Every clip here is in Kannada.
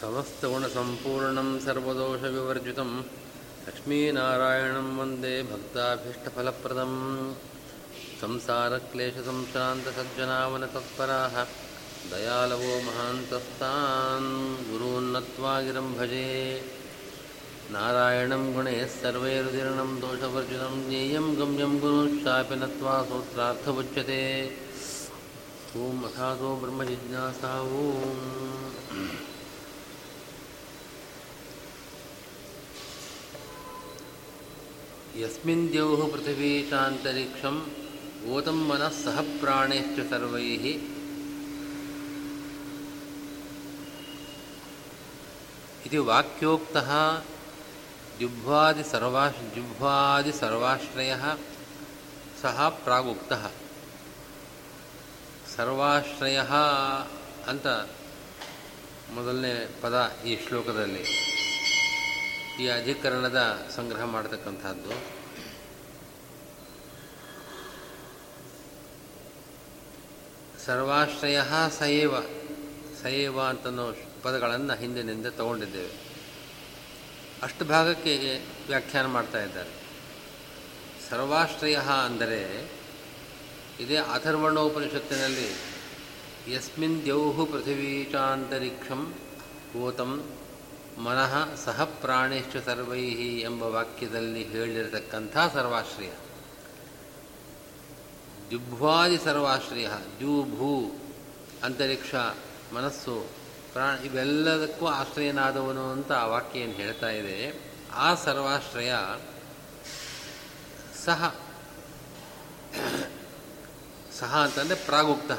समस्तगुणसम्पूर्णं सर्वदोषविवर्जितं लक्ष्मीनारायणं वन्दे भक्ताभीष्टफलप्रदं संसारक्लेशसंश्रान्तसज्जनावनतत्पराः दयालवो महान्तस्तान् गुरून्नत्वा गिरं भजे नारायणं गुणैः सर्वैरुदीर्णं दोषवर्जितं ज्ञेयं गम्यं गुरुश्चापि नत्वा सूत्रार्थमुच्यते ॐ अथातो ब्रह्मजिज्ञासा ॐ यस्मिन् द्यौः पृथिवी चान्तरिक्षम् ओतं मनः सह प्राणैश्च सर्वैः इति वाक्योक्तः जिह्वादिसर्वा जिह्वादिसर्वाश्रयः सः प्रागुक्तः ಸರ್ವಾಶ್ರಯ ಅಂತ ಮೊದಲನೇ ಪದ ಈ ಶ್ಲೋಕದಲ್ಲಿ ಈ ಅಧಿಕರಣದ ಸಂಗ್ರಹ ಮಾಡತಕ್ಕಂಥದ್ದು. ಸರ್ವಾಶ್ರಯ ಸಯೇವ ಸಯೇವ ಅಂತನೋ ಪದಗಳನ್ನು ಹಿಂದಿನಿಂದ ತಗೊಂಡಿದ್ದೇವೆ. ಅಷ್ಟು ಭಾಗಕ್ಕೆ ವ್ಯಾಖ್ಯಾನ ಮಾಡ್ತಾ ಇದ್ದಾರೆ. ಸರ್ವಾಶ್ರಯ ಅಂದರೆ ಇದೇ ಅಥರ್ವಣೋಪನಿಷತ್ತಿನಲ್ಲಿ, ಯಸ್ಮಿನ್ ದ್ಯೌಹು ಪೃಥಿವೀಚಾಂತರಿಕ್ಷಂ ಚಾಂತರಿಕ್ಷಂ ಗೋತಂ ಮನಃ ಸಹ ಪ್ರಾಣಿಶ್ಚ ಸರ್ವೈಹಿ ಎಂಬ ವಾಕ್ಯದಲ್ಲಿ ಹೇಳಿರತಕ್ಕಂಥ ಸರ್ವಾಶ್ರಯ. ಜುಭ್ವಾದಿ ಸರ್ವಾಶ್ರಯ ಜೂ ಭೂ ಅಂತರಿಕ್ಷ, ಮನಸ್ಸು, ಪ್ರಾಣ, ಇವೆಲ್ಲದಕ್ಕೂ ಆಶ್ರಯನಾದವನು ಅಂತ ಆ ವಾಕ್ಯ ಏನು ಹೇಳ್ತಾ ಇದೆ, ಆ ಸರ್ವಾಶ್ರಯ ಸಹ ಸಹ ಅಂತಂದರೆ ಪ್ರಾಗುಕ್ತ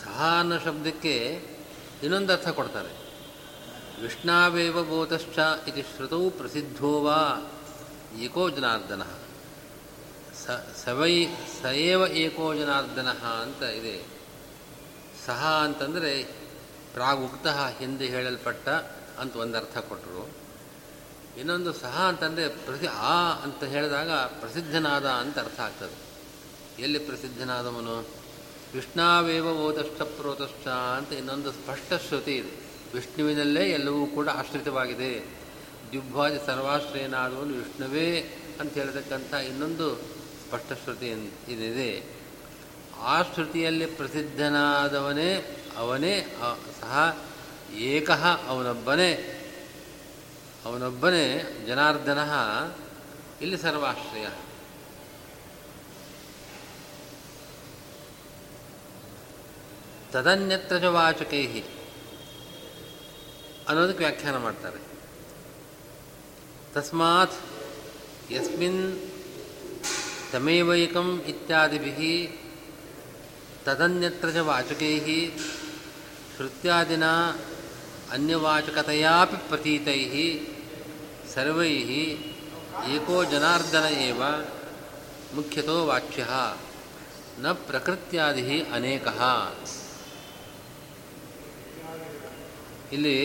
ಸಹ ಅನ್ನೋ ಶಬ್ದಕ್ಕೆ ಇನ್ನೊಂದು ಅರ್ಥ ಕೊಡ್ತಾರೆ. ವಿಷ್ಣಾವೇವ ಬೋತಶ್ಚ ಇದು ಶ್ರುತೌ ಪ್ರಸಿದ್ಧೋವಾ ಏಕೋ ಜನಾರ್ದನ. ಸ, ಸವೈ, ಸಯೇವ ಏಕೋ ಜನಾರ್ದನ ಅಂತ ಇದೆ. ಸಹ ಅಂತಂದರೆ ಪ್ರಾಗುಕ್ತ ಹಿಂದೆ ಹೇಳಲ್ಪಟ್ಟ ಅಂತ ಒಂದು ಅರ್ಥ ಕೊಟ್ಟರು ಇನ್ನೊಂದು ಸಹ ಅಂತಂದರೆ ಪ್ರಸಿ, ಆ ಅಂತ ಹೇಳಿದಾಗ ಪ್ರಸಿದ್ಧನಾದ ಅಂತ ಅರ್ಥ ಆಗ್ತದೆ. ಎಲ್ಲಿ ಪ್ರಸಿದ್ಧನಾದವನು? ವಿಷ್ಣಾವೇವ ಓದಷ್ಟ ಪ್ರೋತಶ್ಚ ಅಂತ ಇನ್ನೊಂದು ಸ್ಪಷ್ಟ ಶ್ರುತಿ ಇದೆ. ವಿಷ್ಣುವಿನಲ್ಲೇ ಎಲ್ಲವೂ ಕೂಡ ಆಶ್ರಿತವಾಗಿದೆ. ದ್ಯುಭ್ವಾದಿ ಸರ್ವಾಶ್ರಯನಾದವನು ವಿಷ್ಣುವೇ ಅಂತ ಹೇಳತಕ್ಕಂಥ ಇನ್ನೊಂದು ಸ್ಪಷ್ಟ ಶ್ರುತಿ ಇದಿದೆ. ಆ ಶ್ರುತಿಯಲ್ಲಿ ಪ್ರಸಿದ್ಧನಾದವನೇ ಅವನೇ ಸಹ ಏಕಃ ಅವನೊಬ್ಬನೇ. ಅವನೊಬ್ಬನೇ ಜನಾರ್ದನ, ಇಲ್ಲಿ ಸರ್ವಾಶ್ರಯ. ತದನ್ಯತ್ರ ಚ ವಾಚಕೈ ಅನ್ನೋದಕ್ಕೆ ವ್ಯಾಖ್ಯಾನ ಮಾಡ್ತಾರೆ ತಸ್ಮಾತ್ ಯಸ್ಮಿನ್ ತಮೇವೈಕಂ ಇತ್ಯಾದಿಭಿ ತದನ್ಯತ್ರ ಚ ವಾಚಕೈ ಶ್ರುತ್ಯಾದಿನ ಅನ್ಯವಾಚಕತೆಯಾಪಿ ಪ್ರತೀತೈ ಸರ್ವೈ ಏಕೋ ಜನಾರ್ದನ ಏವ ಮುಖ್ಯತೋ ವಾಚ್ಯ ನ ಪ್ರಕೃತ್ಯಾದಿ ಅನೇಕ ಇಲ್ಲಿ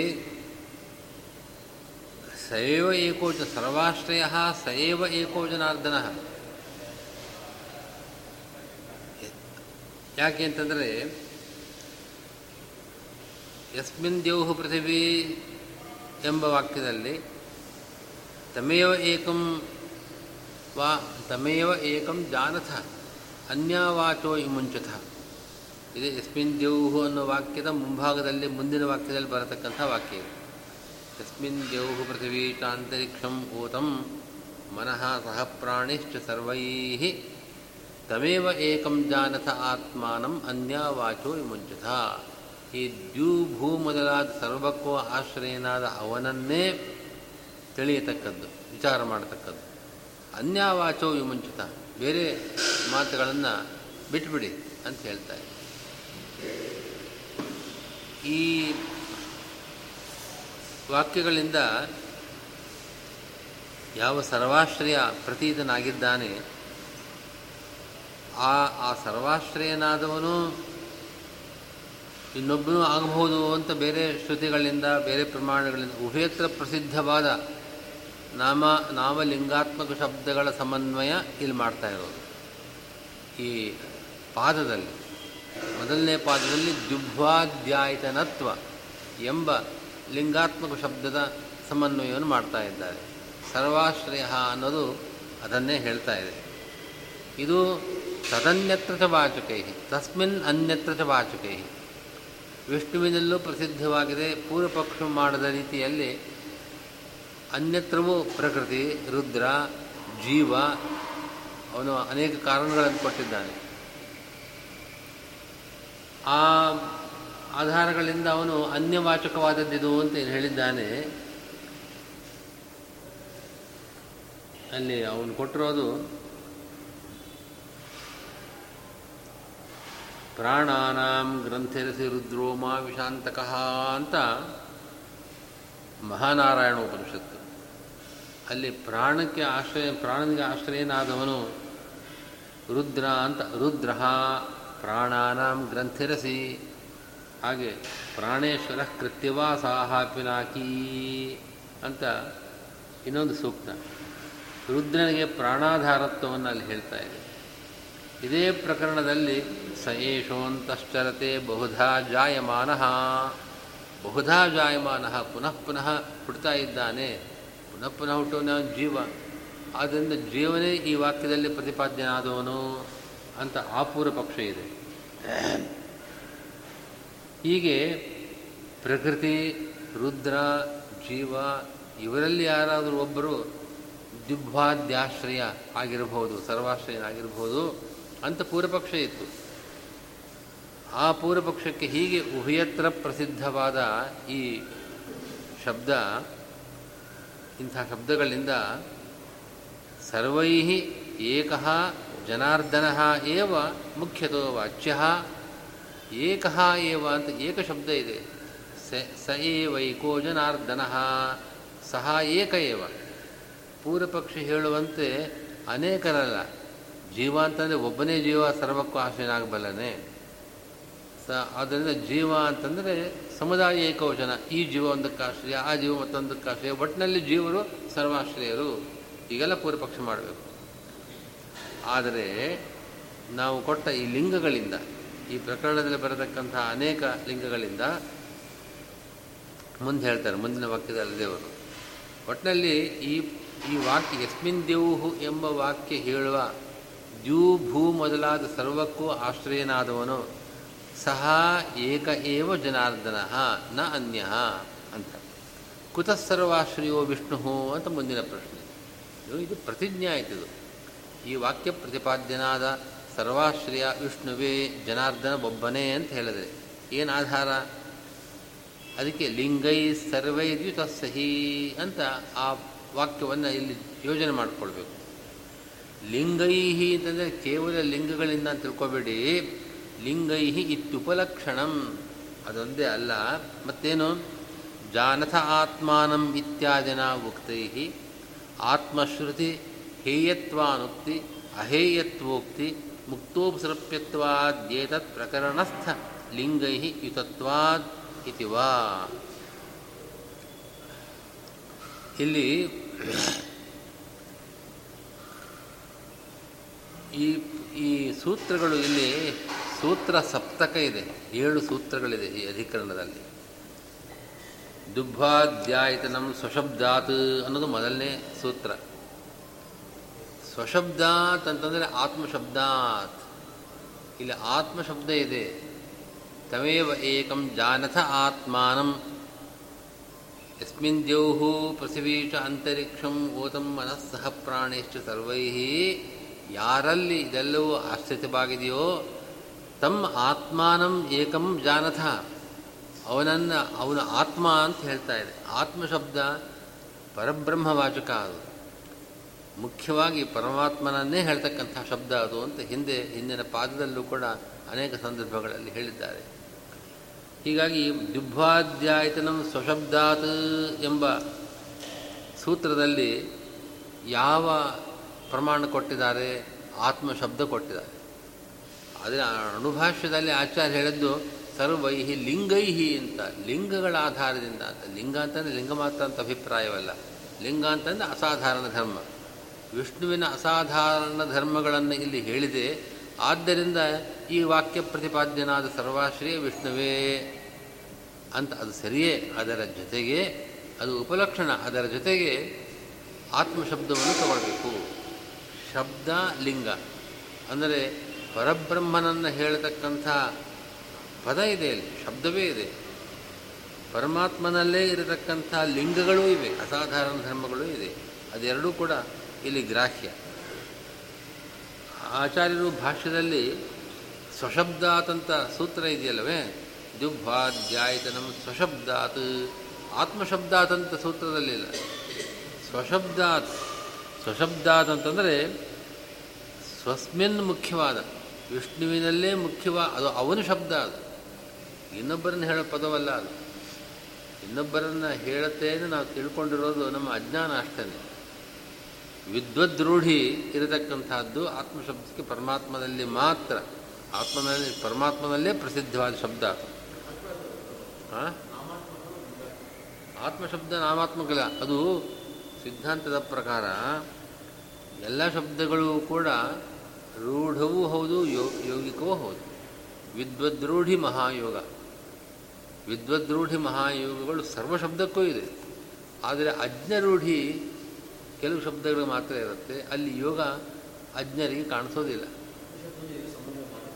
ಸಯೇವ ಏಕೋಜ ಸರ್ವಾಶ್ರಯ ಸಯೇವ ಏಕೋ ಜನಾರ್ದನ ಯಾಕೆ ಅಂತಂದರೆ ಯಸ್ಮಿನ್ ದ್ಯೌಹು ಪೃಥಿವಿ ಎಂಬ ವಾಕ್ಯದಲ್ಲಿ ತಮೇವ ಏಕಂ ವಾ ತಮೇವ ಏಕಂ ಜಾನಥ ಅನ್ಯವಾಚೋ ಇಮುಂಚಥ ಇದೆ ಯಸ್ಮಿನ್ ದ್ಯೌಹು ಅನ್ನೋ ವಾಕ್ಯದ ಮುಂಭಾಗದಲ್ಲಿ, ಮುಂದಿನ ವಾಕ್ಯದಲ್ಲಿ ಬರತಕ್ಕಂಥ ವಾಕ್ಯ ಇದು. ಯಸ್ಮಿನ್ ದ್ಯೌಹು ಪೃಥಿವೀಟಾಂತರಿಕ್ಷಂ ಓತಂ ಮನಃ ಸಹ ಪ್ರಾಣಿಶ್ಚ ಸರ್ವೈ ತಮೇವ ಏಕಂ ಜಾನಥ ಆತ್ಮಾನಂ ಅನ್ಯಾವಾಚೋ ವಿಮುಂಚತ. ಈ ದ್ಯೂ ಭೂ ಮೊದಲಾದ ಸರ್ವಕ್ಕೂ ಆಶ್ರಯನಾದ ಅವನನ್ನೇ ತಿಳಿಯತಕ್ಕದ್ದು, ವಿಚಾರ ಮಾಡತಕ್ಕದ್ದು. ಅನ್ಯಾವಾಚೋ ವಿಮುಂಚಿತ. ಬೇರೆ ಮಾತುಗಳನ್ನು ಬಿಟ್ಬಿಡಿ ಅಂತ ಹೇಳ್ತಾರೆ ಈ ವಾಕ್ಯಗಳಿಂದ ಯಾವ ಸರ್ವಾಶ್ರಯ ಪ್ರತೀತನಾಗಿದ್ದಾನೆ, ಆ ಆ ಸರ್ವಾಶ್ರಯನಾದವನು ಇನ್ನೊಬ್ಬನೂ ಆಗಬಹುದು ಅಂತ ಬೇರೆ ಶ್ರುತಿಗಳಿಂದ, ಬೇರೆ ಪ್ರಮಾಣಗಳಿಂದ, ಉಭಯತ್ರ ಪ್ರಸಿದ್ಧವಾದ ನಾಮ, ನಾಮಲಿಂಗಾತ್ಮಕ ಶಬ್ದಗಳ ಸಮನ್ವಯ ಇಲ್ಲಿ ಮಾಡ್ತಾ ಇರೋದು. ಈ ಪಾದದಲ್ಲಿ ಮೊದಲನೇ ಪಾದದಲ್ಲಿ ದುಭ್ವಾಧ್ಯಾಯತನತ್ವ ಎಂಬ ಲಿಂಗಾತ್ಮಕ ಶಬ್ದದ ಸಮನ್ವಯವನ್ನು ಮಾಡ್ತಾ ಇದ್ದಾರೆ. ಸರ್ವಾಶ್ರಯ ಅನ್ನೋದು ಅದನ್ನೇ ಹೇಳ್ತಾ ಇದೆ. ಇದು ತದನ್ಯತ್ರ ಚ ವಾಚಕೈ, ತಸ್ಮಿನ್ ಅನ್ಯತ್ರ ಚ ವಾಚುಕೈ. ವಿಷ್ಣುವಿನಲ್ಲೂ ಪ್ರಸಿದ್ಧವಾಗಿದೆ ಪೂರ್ವಪಕ್ಷ ಮಾಡದ ರೀತಿಯಲ್ಲಿ ಅನ್ಯತ್ರವೂ ಪ್ರಕೃತಿ, ರುದ್ರ, ಜೀವ, ಅವನು ಅನೇಕ ಕಾರಣಗಳನ್ನು ಕೊಟ್ಟಿದ್ದಾನೆ. ಆ ಆಧಾರಗಳಿಂದ ಅವನು ಅನ್ಯವಾಚಕವಾದದ್ದಿದು ಅಂತ ಏನು ಹೇಳಿದ್ದಾನೆ? ಅಲ್ಲಿ ಅವನು ಕೊಟ್ಟಿರೋದು ಪ್ರಾಣಾನಾಂ ಗ್ರಂಥಿರಸಿ ರುದ್ರೋಮ ವಿಶಾಂತಕಃ ಅಂತ ಮಹಾನಾರಾಯಣ ಉಪನಿಷತ್ತು. ಅಲ್ಲಿ ಪ್ರಾಣಕ್ಕೆ ಆಶ್ರಯ, ಪ್ರಾಣನಿಗೆ ಆಶ್ರಯನಾದವನು ರುದ್ರ ಅಂತ, ರುದ್ರ ಪ್ರಾಣಾನಾಂ ಗ್ರಂಥಿರಸಿ. ಹಾಗೆ ಪ್ರಾಣೇಶ್ವರ ಕೃತ್ಯವಾ ಸಾಹಾಪಿನಾಕಿ ಅಂತ ಇನ್ನೊಂದು ಸೂಕ್ತ. ರುದ್ರನಿಗೆ ಪ್ರಾಣಾಧಾರತ್ವವನ್ನು ಅಲ್ಲಿ ಹೇಳ್ತಾ ಇದೆ. ಇದೇ ಪ್ರಕರಣದಲ್ಲಿ ಸ ಏಷೋಂತಶ್ಚರತೆ ಬಹುಧಾ ಜಾಯಮಾನ. ಬಹುಧಾ ಜಾಯಮಾನ ಪುನಃ ಪುನಃ ಹುಡ್ತಾ ಇದ್ದಾನೆ. ಪುನಃ ಪುನಃ ಹುಟ್ಟುವ ಜೀವ. ಆದ್ದರಿಂದ ಜೀವನೇ ಈ ವಾಕ್ಯದಲ್ಲಿ ಪ್ರತಿಪಾದ್ಯನಾದವನು. ಅಂತ ಆಪೂರ ಪಕ್ಷ ಇದೆ. ಹೀಗೆ ಪ್ರಕೃತಿ, ರುದ್ರ, ಜೀವ, ಇವರಲ್ಲಿ ಯಾರಾದರೂ ಒಬ್ಬರು ದಿಗ್ಭಾದ್ಯಾಶ್ರಯ ಆಗಿರಬಹುದು ಸರ್ವಾಶ್ರಯನಾಗಿರಬಹುದು ಅಂತ ಪೂರ್ವಪಕ್ಷ ಇತ್ತು. ಆ ಪೂರ್ವಪಕ್ಷಕ್ಕೆ ಹೀಗೆ ಉಭಯತ್ರ ಪ್ರಸಿದ್ಧವಾದ ಈ ಶಬ್ದ, ಇಂಥ ಶಬ್ದಗಳಿಂದ ಸರ್ವೈ ಏಕ ಜನಾರ್ದನ ಏವ ಮುಖ್ಯತೋ ವಾಚ್ಯ. ಏಕ ಏವ ಅಂತ ಏಕ ಶಬ್ದ ಇದೆ. ಸ ಏವೈಕೋ ಜನಾರ್ದನ. ಸಹ ಏಕ ಏವ. ಪೂರ್ವಪಕ್ಷಿ ಹೇಳುವಂತೆ ಅನೇಕರಲ್ಲ. ಜೀವ ಅಂತಂದರೆ ಒಬ್ಬನೇ ಜೀವ ಸರ್ವಕ್ಕೂ ಆಶ್ರಯನಾಗಬಲ್ಲನೆ ಸ, ಆದ್ದರಿಂದ ಜೀವ ಅಂತಂದರೆ ಸಮುದಾಯ ಏಕವಚನ. ಈ ಜೀವ ಒಂದಕ್ಕೆ ಆಶ್ರಯ, ಆ ಜೀವ ಮತ್ತೊಂದಕ್ಕೆ ಆಶ್ರಯ. ಒಟ್ಟಿನಲ್ಲಿ ಜೀವರು ಸರ್ವಾಶ್ರಯರು. ಈಗೆಲ್ಲ ಪೂರ್ವಪಕ್ಷ ಮಾಡಬೇಕು. ಆದರೆ ನಾವು ಕೊಟ್ಟ ಈ ಲಿಂಗಗಳಿಂದ, ಈ ಪ್ರಕರಣದಲ್ಲಿ ಬರತಕ್ಕಂತಹ ಅನೇಕ ಲಿಂಗಗಳಿಂದ ಮುಂದೆ ಹೇಳ್ತಾರೆ, ಮುಂದಿನ ವಾಕ್ಯದಲ್ಲಿ ದೇವರು ಒಟ್ಟಿನಲ್ಲಿ ಈ ಈ ವಾಕ್ಯ, ಯಸ್ಮಿನ್ ದೇವು ಎಂಬ ವಾಕ್ಯ ಹೇಳುವ ದ್ಯೂ ಭೂ ಮೊದಲಾದ ಸರ್ವಕ್ಕೂ ಆಶ್ರಯನಾದವನು, ಸಹ ಏಕ ಏವ ಜನಾರ್ದನ, ನ ಅನ್ಯ ಅಂತ. ಕುತಃ ಸರ್ವಾಶ್ರಯೋ ವಿಷ್ಣು ಅಂತ ಮುಂದಿನ ಪ್ರಶ್ನೆ. ಇದು ಪ್ರತಿಜ್ಞೆ ಆಯ್ತಿದು ಈ ವಾಕ್ಯ ಪ್ರತಿಪಾದ್ಯನಾದ ಸರ್ವಾಶ್ರಯ ವಿಷ್ಣುವೇ ಜನಾರ್ದನ ಬೊಬ್ಬನೇ ಅಂತ ಹೇಳಿದೆ. ಏನು ಆಧಾರ? ಅದಕ್ಕೆ ಲಿಂಗೈ ಸರ್ವೈ ಸಹಿ ಅಂತ ಆ ವಾಕ್ಯವನ್ನು ಇಲ್ಲಿ ಯೋಜನೆ ಮಾಡಿಕೊಳ್ಬೇಕು. ಲಿಂಗೈಹಿ ಅಂತಂದರೆ ಕೇವಲ ಲಿಂಗಗಳಿಂದ ತಿಳ್ಕೊಬೇಡಿ. ಲಿಂಗೈಹಿ ಇತ್ಯುಪಲಕ್ಷಣಂ ಅದೊಂದೇ ಅಲ್ಲ, ಮತ್ತೇನು? ಜಾನಥ ಆತ್ಮಾನಂ ಇತ್ಯಾದಿನ ಉಕ್ತೈ ಆತ್ಮಶ್ರುತಿ ಹೇಯತ್ವಾನುಕ್ತಿ ಅಹೇಯತ್ವೋಕ್ತಿ ಮುಕ್ತೋಪಸರ್ಪ್ಯತ್ವಾದ್ಯೇತತ್ ಪ್ರಕರಣಸ್ಥ ಲಿಂಗೈ ಯುತತ್ವಾದ್ ಇತಿ ವಾ. ಇಲ್ಲಿ ಈ ಈ ಸೂತ್ರಗಳು ಇಲ್ಲಿ ಸೂತ್ರ ಸಪ್ತಕ ಇದೆ, ಏಳು ಸೂತ್ರಗಳಿದೆ ಈ ಅಧಿಕರಣದಲ್ಲಿ. ದುಬ್ಬಾಧ್ಯಾಯತನಂ ಸ್ವಶಬ್ದಾತ್ ಅನ್ನೋದು ಮೊದಲನೇ ಸೂತ್ರ. ಸ್ವಶಬ್ದಾತ್ ಅಂತಂದರೆ ಆತ್ಮಶಬ್ದಾತ್. ಇಲ್ಲಿ, ಆತ್ಮಶಬ್ದ ಇದೆ. ತಮೇವ ಏಕಂ ಜಾನಥ ಆತ್ಮಾನಂ. ಯಸ್ಮಿನ್ ದ್ಯೌಹು ಪೃಥಿವೀಶ ಅಂತರಿಕ್ಷಂ ಓತಂ ಮನಸ್ಸಹ ಪ್ರಾಣೇಶ್ಚ ಸರ್ವೈ. ಯಾರಲ್ಲಿ ಇದೆಲ್ಲವೂ ಆಶ್ರಿತವಾಗಿದೆಯೋ ತಮ್ಮ ಆತ್ಮಾನಂ ಏಕಂ ಜಾನಥ. ಅವನನ್ನು, ಅವನ ಆತ್ಮ ಅಂತ ಹೇಳ್ತಾ ಇದೆ. ಆತ್ಮಶಬ್ದ ಪರಬ್ರಹ್ಮವಾಚಕ ಅದು. ಮುಖ್ಯವಾಗಿ ಪರಮಾತ್ಮನನ್ನೇ ಹೇಳ್ತಕ್ಕಂಥ ಶಬ್ದ ಅದು ಅಂತ ಹಿಂದೆ, ಹಿಂದಿನ ಪಾದದಲ್ಲೂ ಕೂಡ ಅನೇಕ ಸಂದರ್ಭಗಳಲ್ಲಿ ಹೇಳಿದ್ದಾರೆ. ಹೀಗಾಗಿ ದುರ್ಭಾಧ್ಯಾಯತನಂ ಸ್ವಶಬ್ದಾತ್ ಎಂಬ ಸೂತ್ರದಲ್ಲಿ ಯಾವ ಪ್ರಮಾಣ ಕೊಟ್ಟಿದ್ದಾರೆ? ಆತ್ಮ ಶಬ್ದ ಕೊಟ್ಟಿದ್ದಾರೆ. ಆದರೆ ಅಣುಭಾಷ್ಯದಲ್ಲಿ ಆಚಾರ್ಯ ಹೇಳಿದ್ದು ಸರ್ವೈಹಿ ಲಿಂಗೈಹಿ ಅಂತ, ಲಿಂಗಗಳ ಆಧಾರದಿಂದ ಅಂತ. ಲಿಂಗ ಅಂತಂದರೆ ಲಿಂಗ ಮಾತ್ರ ಅಂತ ಅಭಿಪ್ರಾಯವಲ್ಲ. ಲಿಂಗ ಅಂತಂದರೆ ಅಸಾಧಾರಣ ಧರ್ಮ. ವಿಷ್ಣುವಿನ ಅಸಾಧಾರಣ ಧರ್ಮಗಳನ್ನು ಇಲ್ಲಿ ಹೇಳಿದೆ. ಆದ್ದರಿಂದ ಈ ವಾಕ್ಯ ಪ್ರತಿಪಾದ್ಯನಾದ ಸರ್ವಾಶ್ರಯ ವಿಷ್ಣುವೇ ಅಂತ ಅದು ಸರಿಯೇ, ಅದರ ಜೊತೆಗೆ ಅದು ಉಪಲಕ್ಷಣ, ಅದರ ಜೊತೆಗೆ ಆತ್ಮಶಬ್ದವನ್ನು ತಗೊಳ್ಬೇಕು. ಶಬ್ದ ಲಿಂಗ, ಅಂದರೆ ಪರಬ್ರಹ್ಮನನ್ನು ಹೇಳತಕ್ಕಂಥ ಪದ ಇದೆ ಅಲ್ಲಿ, ಶಬ್ದವೇ ಇದೆ. ಪರಮಾತ್ಮನಲ್ಲೇ ಇರತಕ್ಕಂಥ ಲಿಂಗಗಳೂ ಇವೆ, ಅಸಾಧಾರಣ ಧರ್ಮಗಳೂ ಇದೆ. ಅದೆರಡೂ ಕೂಡ ಇಲ್ಲಿ ಗ್ರಾಹ್ಯ. ಆಚಾರ್ಯರು ಭಾಷ್ಯದಲ್ಲಿ ಸ್ವಶಬ್ದಾತಂತ ಸೂತ್ರ ಇದೆಯಲ್ಲವೇ? ದುಭ್ವಾಧ್ಯಾಯತನಂ ಸ್ವಶಬ್ದಾತ್. ಆತ್ಮಶಬ್ದಾತಂತ ಸೂತ್ರದಲ್ಲಿಲ್ಲ ಸ್ವಶಬ್ದಾತ್ ಸ್ವಶಬ್ದಾತ್ ಅಂತಂದರೆ ಸ್ವಸ್ಮಿನ್ ಮುಖ್ಯವಾದ, ವಿಷ್ಣುವಿನಲ್ಲೇ ಮುಖ್ಯವಾದ ಅದು ಅವನ ಶಬ್ದ ಅದು. ಇನ್ನೊಬ್ಬರನ್ನು ಹೇಳೋ ಪದವಲ್ಲ ಅದು. ಇನ್ನೊಬ್ಬರನ್ನು ಹೇಳುತ್ತೇನೆ ನಾವು ತಿಳ್ಕೊಂಡಿರೋದು ನಮ್ಮ ಅಜ್ಞಾನ ಅಷ್ಟೇ. ವಿದ್ವದ್ರೂಢಿ ಇರತಕ್ಕಂಥದ್ದು ಆತ್ಮಶಬ್ದಕ್ಕೆ ಪರಮಾತ್ಮನಲ್ಲಿ ಮಾತ್ರ. ಆತ್ಮನಲ್ಲಿ ಪರಮಾತ್ಮನಲ್ಲೇ ಪ್ರಸಿದ್ಧವಾದ ಶಬ್ದ. ಆತ್ಮಶಬ್ದ ನಾಮಾತ್ಮಕಲ್ಲ. ಅದು ಸಿದ್ಧಾಂತದ ಪ್ರಕಾರ ಎಲ್ಲ ಶಬ್ದಗಳು ಕೂಡ ರೂಢವೂ ಹೌದು, ಯೋ, ಯೋಗಿಕವೂ ಹೌದು. ವಿದ್ವದ್ರೂಢಿ ಮಹಾಯೋಗ. ವಿದ್ವದ್ರೂಢಿ ಮಹಾಯೋಗಗಳು ಸರ್ವ ಶಬ್ದಕ್ಕೂ ಇದೆ. ಆದರೆ ಅಜ್ಞರೂಢಿ ಕೆಲವು ಶಬ್ದಗಳು ಮಾತ್ರ ಇರುತ್ತೆ. ಅಲ್ಲಿ ಯೋಗ ಅಜ್ಞರಿಗೆ ಕಾಣಿಸೋದಿಲ್ಲ.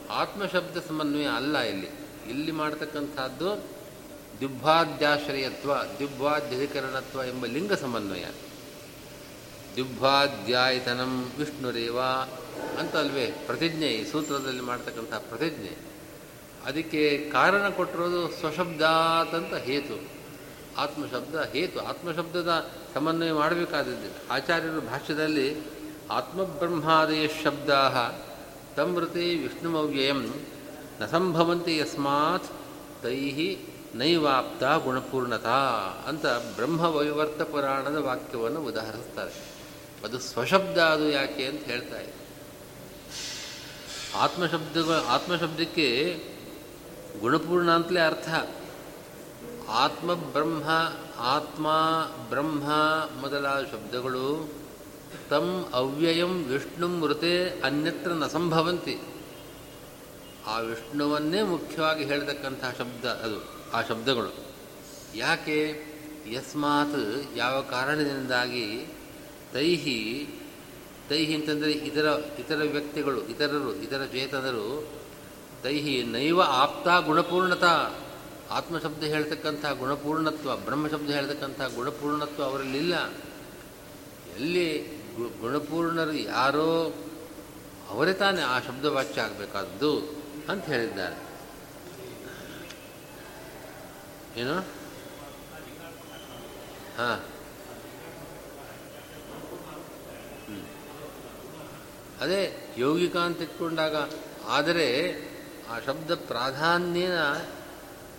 ಆತ್ಮಶಬ್ದ ಸಮನ್ವಯ ಅಲ್ಲ ಇಲ್ಲಿ. ಇಲ್ಲಿ ಮಾಡ್ತಕ್ಕಂಥದ್ದು ದಿಬ್ಬಾದ್ಯಾಶ್ರಯತ್ವ ದಿಬ್ಬಾಧ್ಯಧಿಕರಣತ್ವ ಎಂಬ ಲಿಂಗ ಸಮನ್ವಯ. ದಿಬ್ಬಾಧ್ಯಾಯತನಂ ವಿಷ್ಣುರೇವ ಅಂತ ಅಲ್ವೇ, ಪ್ರತಿಜ್ಞೆ, ಈ ಸೂತ್ರದಲ್ಲಿ ಮಾಡ್ತಕ್ಕಂಥ ಪ್ರತಿಜ್ಞೆ. ಅದಕ್ಕೆ ಕಾರಣ ಕೊಟ್ಟಿರೋದು ಸ್ವಶಬ್ದಾತಂತ ಹೇತು. ಆತ್ಮಶಬ್ದ ಹೇತು. ಆತ್ಮಶಬ್ದದ ಸಮನ್ವಯ ಮಾಡಬೇಕಾದದ್ದು ಆಚಾರ್ಯರ ಭಾಷ್ಯದಲ್ಲಿ ಆತ್ಮಬ್ರಹ್ಮಾದಯ ಶಬ್ದ ತಮೃತಿ ವಿಷ್ಣುಮವ್ಯಯಂ ನ ಸಂಭವಂತಿ ಯಸ್ಮಾತ್ ತೈ ನೈವಾಪ್ತ ಗುಣಪೂರ್ಣತಾ ಅಂತ ಬ್ರಹ್ಮವೈವರ್ತ ಪುರಾಣದ ವಾಕ್ಯವನ್ನು ಉದಾಹರಿಸ್ತಾರೆ. ಅದು ಸ್ವಶಬ್ದ ಅದು ಯಾಕೆ ಅಂತ ಹೇಳ್ತಾ ಇದೆ. ಆತ್ಮಶಬ್ದಗಳು ಆತ್ಮಶಬ್ದಕ್ಕೆ ಗುಣಪೂರ್ಣ ಅಂತಲೇ ಅರ್ಥ. ಆತ್ಮ ಬ್ರಹ್ಮ ಆತ್ಮ ಬ್ರಹ್ಮ ಮೊದಲಾದ ಶಬ್ದಗಳು ತಮ್ ಅವ್ಯಯಂ ವಿಷ್ಣು ಮೃತೆ ಅನ್ಯತ್ರ ನ ಸಂಭವಂತಿ. ಆ ವಿಷ್ಣುವನ್ನೇ ಮುಖ್ಯವಾಗಿ ಹೇಳತಕ್ಕಂತಹ ಶಬ್ದ ಅದು, ಆ ಶಬ್ದಗಳು. ಯಾಕೆ? ಯಸ್ಮಾತ್ ಯಾವ ಕಾರಣದಿಂದಾಗಿ ತೈಹಿ ತೈಹಿ ಅಂತಂದರೆ ಇತರ ಇತರ ವ್ಯಕ್ತಿಗಳು, ಇತರರು, ಇತರ ಚೇತನರು ತೈಹಿ ನೈವ ಆಪ್ತ ಗುಣಪೂರ್ಣತಾ ಆತ್ಮಶಬ್ದ ಹೇಳ್ತಕ್ಕಂಥ ಗುಣಪೂರ್ಣತ್ವ, ಬ್ರಹ್ಮಶಬ್ದ ಹೇಳ್ತಕ್ಕಂಥ ಗುಣಪೂರ್ಣತ್ವ ಅವರಲ್ಲಿಲ್ಲ ಎಲ್ಲಿ ಗುಣಪೂರ್ಣರು ಯಾರೋ ಅವರೇ ತಾನೇ ಆ ಶಬ್ದವಾಚ್ಯ ಆಗಬೇಕಾದ್ದು ಅಂತ ಹೇಳಿದ್ದಾರೆ. ಏನು? ಹಾಂ. ಅದೇ ಯೋಗಿಕ ಅಂತ ಇಟ್ಕೊಂಡಾಗ, ಆದರೆ ಆ ಶಬ್ದ ಪ್ರಾಧಾನ್ಯನ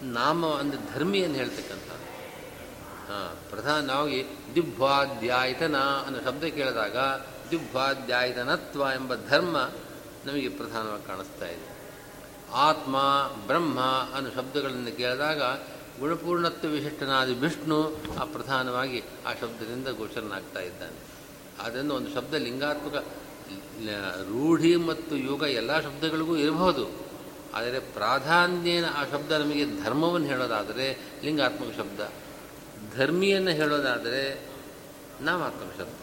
ನಾಮ ಅಂದರೆ ಧರ್ಮಿಯನ್ನು ಹೇಳ್ತಕ್ಕಂಥ ಹಾಂ ಪ್ರಧಾನ ನಾವು ದಿಬ್ಬಾಧ್ಯಾಯತನ ಅನ್ನೋ ಶಬ್ದ ಕೇಳಿದಾಗ ದಿಬ್ಬಾಧ್ಯಾಯತನತ್ವ ಎಂಬ ಧರ್ಮ ನಮಗೆ ಪ್ರಧಾನವಾಗಿ ಕಾಣಿಸ್ತಾ ಇದೆ. ಆತ್ಮ, ಬ್ರಹ್ಮ ಅನ್ನೋ ಶಬ್ದಗಳನ್ನು ಕೇಳಿದಾಗ ಗುಣಪೂರ್ಣತ್ವ ವಿಶಿಷ್ಟನಾದ ವಿಷ್ಣು ಆ ಪ್ರಧಾನವಾಗಿ ಆ ಶಬ್ದದಿಂದ ಗೋಚರನಾಗ್ತಾ ಇದ್ದಾನೆ. ಆದ್ದರಿಂದ ಒಂದು ಶಬ್ದ ಲಿಂಗಾತ್ಮಕ, ರೂಢಿ ಮತ್ತು ಯೋಗ ಎಲ್ಲ ಶಬ್ದಗಳಿಗೂ ಇರಬಹುದು. ಆದರೆ ಪ್ರಾಧಾನ್ಯನ ಆ ಶಬ್ದ ನಮಗೆ ಧರ್ಮವನ್ನು ಹೇಳೋದಾದರೆ ಲಿಂಗಾತ್ಮಕ ಶಬ್ದ. ಧರ್ಮಿಯನ್ನು ಹೇಳೋದಾದರೆ ನಾಮಾತ್ಮಕ ಶಬ್ದ.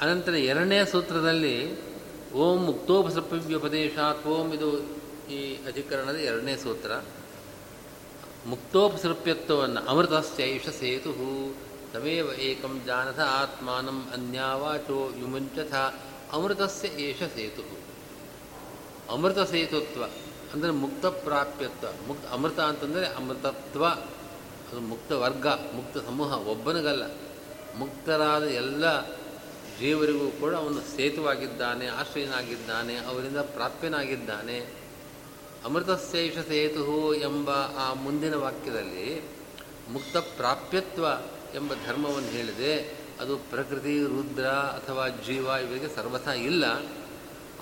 ಅನಂತರ ಎರಡನೇ ಸೂತ್ರದಲ್ಲಿ ಓಂ ಮುಕ್ತೋಪಸರ್ಪವ್ಯುಪದೇಶಾತ್, ಓಂ ಇದು ಈ ಅಧಿಕರಣದ ಎರಡನೇ ಸೂತ್ರ. ಮುಕ್ತೋಪಸೃಪ್ಯತ್ವವನ್ನು ಯಶ ಸೇತು ತಮೇವ ಏಕಂ ಜಾನಥ ಆತ್ಮಾನಂ ಅನ್ಯಾವಾಚೋ ವಿಮುಂಚಥ ಅಮೃತಸ್ಯ ಏಷ ಸೇತು ಅಮೃತ ಸೇತುತ್ವ ಅಂದರೆ ಮುಕ್ತ ಪ್ರಾಪ್ಯತ್ವ ಮುಕ್ತ ಅಮೃತ ಅಂತಂದರೆ ಅಮೃತತ್ವ, ಅದು ಮುಕ್ತ ವರ್ಗ ಮುಕ್ತ ಸಮೂಹ, ಒಬ್ಬನಿಗಲ್ಲ. ಮುಕ್ತರಾದ ಎಲ್ಲ ಜೀವರಿಗೂ ಕೂಡ ಅವನು ಸೇತುವಾಗಿದ್ದಾನೆ, ಆಶ್ರಯನಾಗಿದ್ದಾನೆ, ಅವರಿಂದ ಪ್ರಾಪ್ಯನಾಗಿದ್ದಾನೆ. ಅಮೃತಶೇಷ ಸೇತು ಎಂಬ ಆ ಮುಂದಿನ ವಾಕ್ಯದಲ್ಲಿ ಮುಕ್ತ ಪ್ರಾಪ್ಯತ್ವ ಎಂಬ ಧರ್ಮವನ್ನು ಹೇಳಿದೆ, ಅದು ಪ್ರಕೃತಿ, ರುದ್ರ ಅಥವಾ ಜೀವ ಇವರಿಗೆ ಸರ್ವಥಾ ಇಲ್ಲ.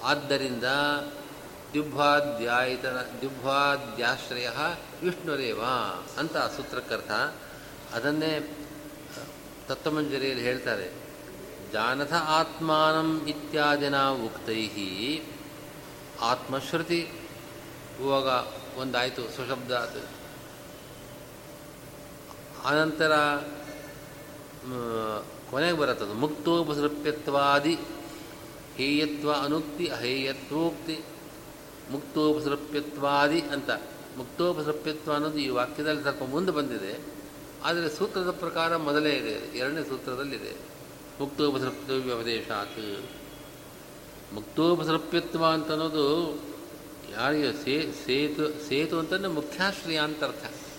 ಆದ್ದರಿಂದ ದಿವ್ವಾಧ್ಯಾಯತನ ದಿವ್ವಾದ್ಯಾಶ್ರಯ ವಿಷ್ಣುರೇವ ಅಂತ ಸೂತ್ರಕ್ಕರ್ಥ ಅದನ್ನೇ ತತ್ವಮಂಜರಿಯಲ್ಲಿ ಹೇಳ್ತಾರೆ. ಜಾನಥ ಆತ್ಮಾನಂ ಇತ್ಯಾದಿನ ಉಕ್ತೈ ಆತ್ಮಶ್ರುತಿ. ಇವಾಗ ಒಂದಾಯಿತು ಸುಶಬ್ದ. ಆನಂತರ ಕೊನೆಗೆ ಬರುತ್ತದು. ಮುಕ್ತೋಪಸೃಪ್ಯತ್ವಾದಿ ಹೇಯತ್ವ ಅನುಕ್ತಿ, ಅಹೇಯತ್ವೋಕ್ತಿ. ಮುಕ್ತೋಪಸೃಪ್ಯತ್ವಾದಿ ಅಂತ. ಮುಕ್ತೋಪಸೃಪ್ಯತ್ವ ಅನ್ನೋದು ಈ ವಾಕ್ಯದಲ್ಲಿ ಸ್ವಲ್ಪ ಮುಂದೆ ಬಂದಿದೆ. ಆದರೆ ಸೂತ್ರದ ಪ್ರಕಾರ ಮೊದಲೇ ಇದೆ. ಎರಡನೇ ಸೂತ್ರದಲ್ಲಿದೆ. ಮುಕ್ತೋಪಸೃಪ್ತ ವ್ಯವದೇಶಾತ್ ಮುಕ್ತೋಪಸೃಪ್ಯತ್ವ ಅಂತ ಅನ್ನೋದು ಯಾರಿಗೆ? ಸೇತು ಸೇತು ಅಂತಂದರೆ ಮುಖ್ಯಾಶ್ರಯ ಅಂತ ಅರ್ಥ.